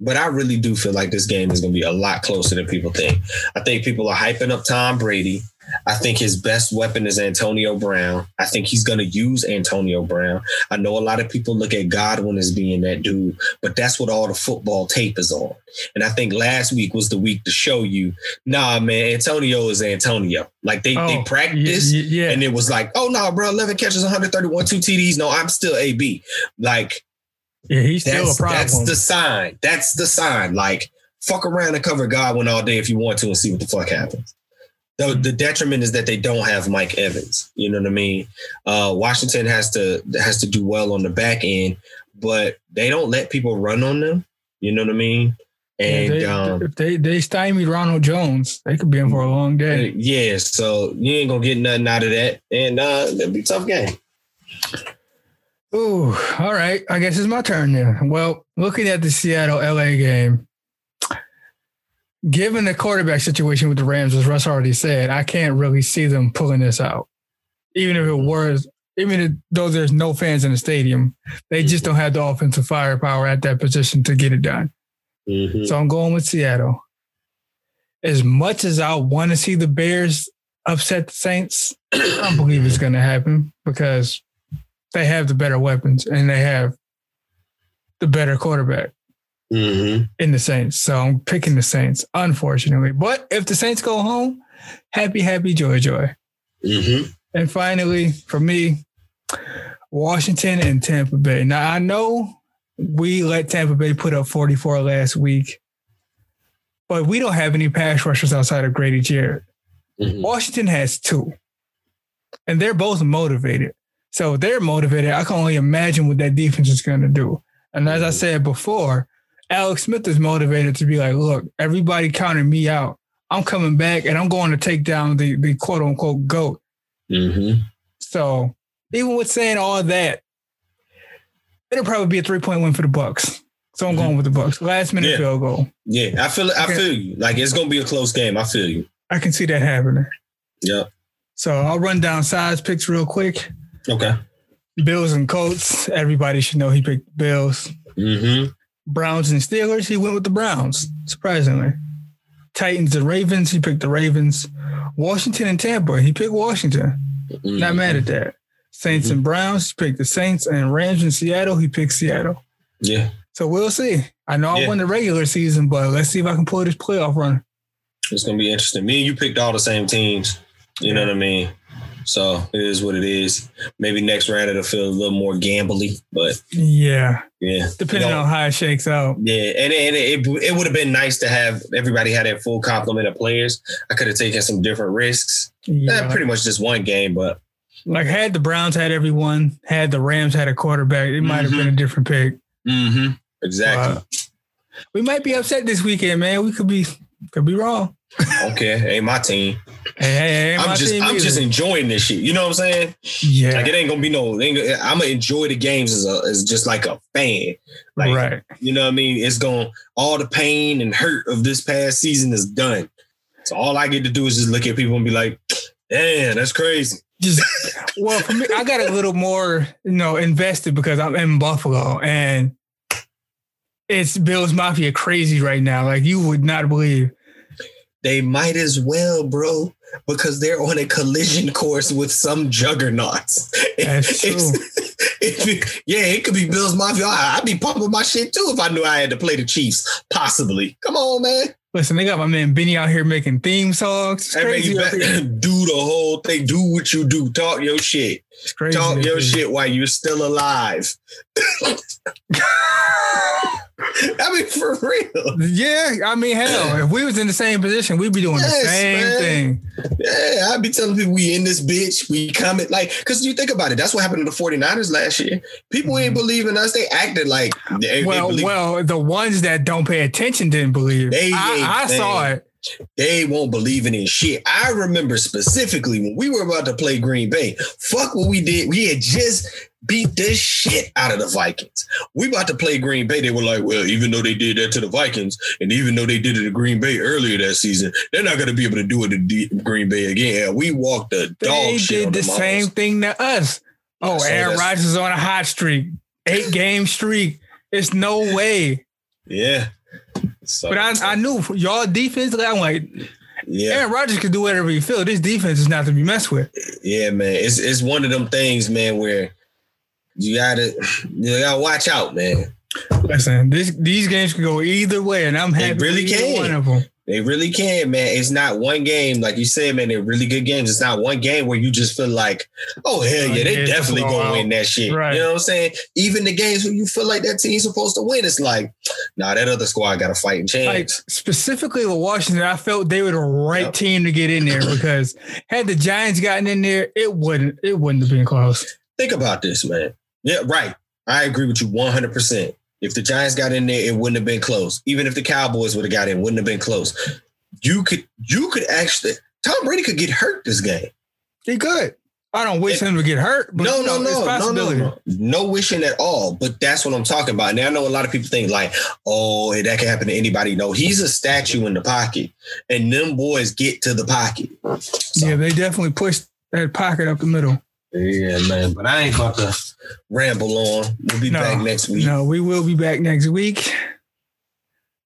but I really do feel like this game is gonna be a lot closer than people think. I think people are hyping up Tom Brady. I think his best weapon is Antonio Brown. I think he's going to use Antonio Brown. I know a lot of people look at Godwin as being that dude, but that's what all the football tape is on. And I think last week was the week to show you, nah, man, Antonio is Antonio. Like they, oh, they practiced yeah, yeah. and it was like, oh, no, nah, bro, 11 catches, 131, two TDs. No, I'm still AB. Like, yeah, he's still a problem. That's the sign. That's the sign. Like, fuck around and cover Godwin all day if you want to and see what the fuck happens the, the detriment is that they don't have Mike Evans. You know what I mean? Uh, Washington has to has to do well on the back end, but they don't let people run on them. You know what I mean? And yeah, they, um, if they they stymied Ronald Jones, they could be in for a long day. Uh, yeah, so you ain't gonna get nothing out of that, and uh, it'll be a tough game. Ooh, all right. I guess it's my turn then. Well, looking at the Seattle LA game, given the quarterback situation with the Rams, as Russ already said, I can't really see them pulling this out. Even if it was, even though there's no fans in the stadium, they just don't have the offensive firepower at that position to get it done. Mm-hmm. So I'm going with Seattle. as much as I want to see the Bears upset the Saints, I don't believe it's going to happen because they have the better weapons and they have the better quarterback Mm-hmm. in the Saints. So I'm picking the Saints, unfortunately. But if the Saints go home, happy, happy, joy, joy. Mm-hmm. And finally, for me, Washington and Tampa Bay. Now I know we let Tampa Bay put up 44 last week, but we don't have any pass rushers outside of Grady Jarrett. Mm-hmm. Washington has two, and they're both motivated. So they're motivated. I can only imagine what that defense is going to do. And as I said before, Alex Smith is motivated to be like, look, everybody counted me out. I'm coming back and I'm going to take down the, the quote unquote GOAT. Mm-hmm. So even with saying all that, it'll probably be a three point win for the Bucks. So I'm going with the Bucks. Last minute Yeah. field goal. Yeah, I feel I Okay. feel you. Like it's gonna be a close game. I feel you. I can see that happening. Yep. So I'll run down size picks real quick. Okay. Bills and Colts. Everybody should know he picked Bills. Mm-hmm. Browns and Steelers. He went with the Browns. Surprisingly. Titans and Ravens. He picked the Ravens. Washington and Tampa. He picked Washington. Mm-hmm. Not mad at that. Saints and Browns. He picked the Saints and Rams and Seattle. He picked Seattle. Yeah. So we'll see. I know I won the regular season, but let's see if I can pull this playoff run. It's gonna be interesting. Me and you picked all the same teams. You know what I mean? So it is what it is. Maybe next round it'll feel a little more gambly, but Yeah, yeah. depending You know, on how it shakes out. Yeah, and, and it, it would have been nice to have everybody had their full complement of players. I could have taken some different risks. Eh, Yeah. pretty much just one game, but Like had the Browns had everyone, had the Rams had a quarterback, it might have been a different pick. mm-hmm. exactly. We might be upset this weekend, man. We could be could be wrong. okay, ain't my team. Hey, hey, hey, I'm just I'm just enjoying this shit. You know what I'm saying? yeah, Like it ain't gonna be no. I'm gonna enjoy the games as a as just like a fan. Like right. you know what I mean? It's going all the pain and hurt of this past season is done. So all I get to do is just look at people and be like, "Damn, that's crazy." Just well, for me, I got a little more, you know, invested because I'm in Buffalo and it's Bills Mafia crazy right now. Like you would not believe. They might as well, bro, because they're on a collision course with some juggernauts. That's it- yeah, it could be Bills Mafia. I- I'd be pumping my shit too if I knew I had to play the Chiefs. Possibly. Come on, man. Listen, they got my man Benny out here making theme songs. It's crazy. you up better here. do the whole thing. Do what you do. Talk your shit. It's crazy. Talk your shit while you're still alive. I mean, for real. Yeah, I mean, hell, if we was in the same position, we'd be doing the same man. thing. Yeah, I'd be telling people we in this bitch. We coming. Like, because you think about it, that's what happened to the 49ers last year. People ain't believing us. They acted like they, they Mm-hmm. Well, believe- well, the ones that don't pay attention didn't believe. They I, I saw it. they won't believe in shit. I remember specifically when we were about to play Green Bay. Fuck what we did. We had just beat the shit out of the Vikings. We about to play Green Bay. They were like, well, even though they did that to the Vikings, and even though they did it to Green Bay earlier that season, they're not going to be able to do it to D- Green Bay again. We walked the dog They did the same thing to us. Oh, So Aaron Rodgers is on a hot streak, eight game streak. It's no way. Yeah. So, But I, I knew y'all defense. I'm like, yeah. Aaron Rodgers could do whatever he feel. This defense is not to be messed with. Yeah, man. It's it's one of them things, man, where you gotta you gotta watch out, man. Listen, this these games can go either way, and I'm happy. They really can. one of them. They really can, man. It's not one game, like you said, man. They're really good games. It's not one game where you just feel like, oh hell Oh, yeah, they yeah, definitely gonna win that shit. Right. You know what I'm saying? Even the games where you feel like that team's supposed to win, it's like, nah, that other squad got a fighting Like chance. specifically with Washington, I felt they were the right Yep. team to get in there because had the Giants gotten in there, it wouldn't it wouldn't have been close. Think about this, man. Yeah, right. I agree with you 100. percent If the Giants got in there, it wouldn't have been close. Even if the Cowboys would have got in, wouldn't have been close. You could, you could actually. Tom Brady could get hurt this game. He good. I don't wish him to get hurt, but no, you know, no, no, no, no, no, no wishing at all. But that's what I'm talking about. Now I know a lot of people think like, oh, that can happen to anybody. No, he's a statue in the pocket, and them boys get to the pocket. So, Yeah, they definitely pushed that pocket up the middle. Yeah, man. But I ain't about to ramble on. We'll be No, back next week. No, we will be back next week.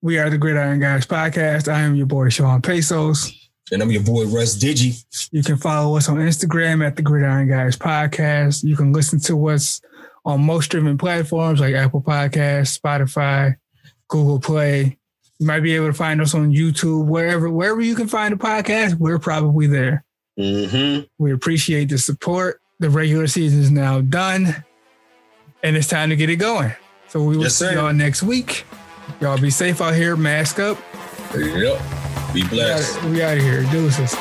We are the Gridiron Guys podcast. I am your boy Sean Pesos. And I'm your boy Russ Digi. You can follow us on Instagram at the Gridiron Guys podcast. You can listen to us on most streaming platforms like Apple Podcasts, Spotify, Google Play. You might be able to find us on YouTube, wherever wherever you can find a podcast. We're probably there. Mm-hmm. We appreciate the support. The regular season is now done, and it's time to get it going. So we will Yes, see sir. y'all next week. Y'all be safe out here. Mask up. Yep. Be We blessed. out, we out of here. Deuces.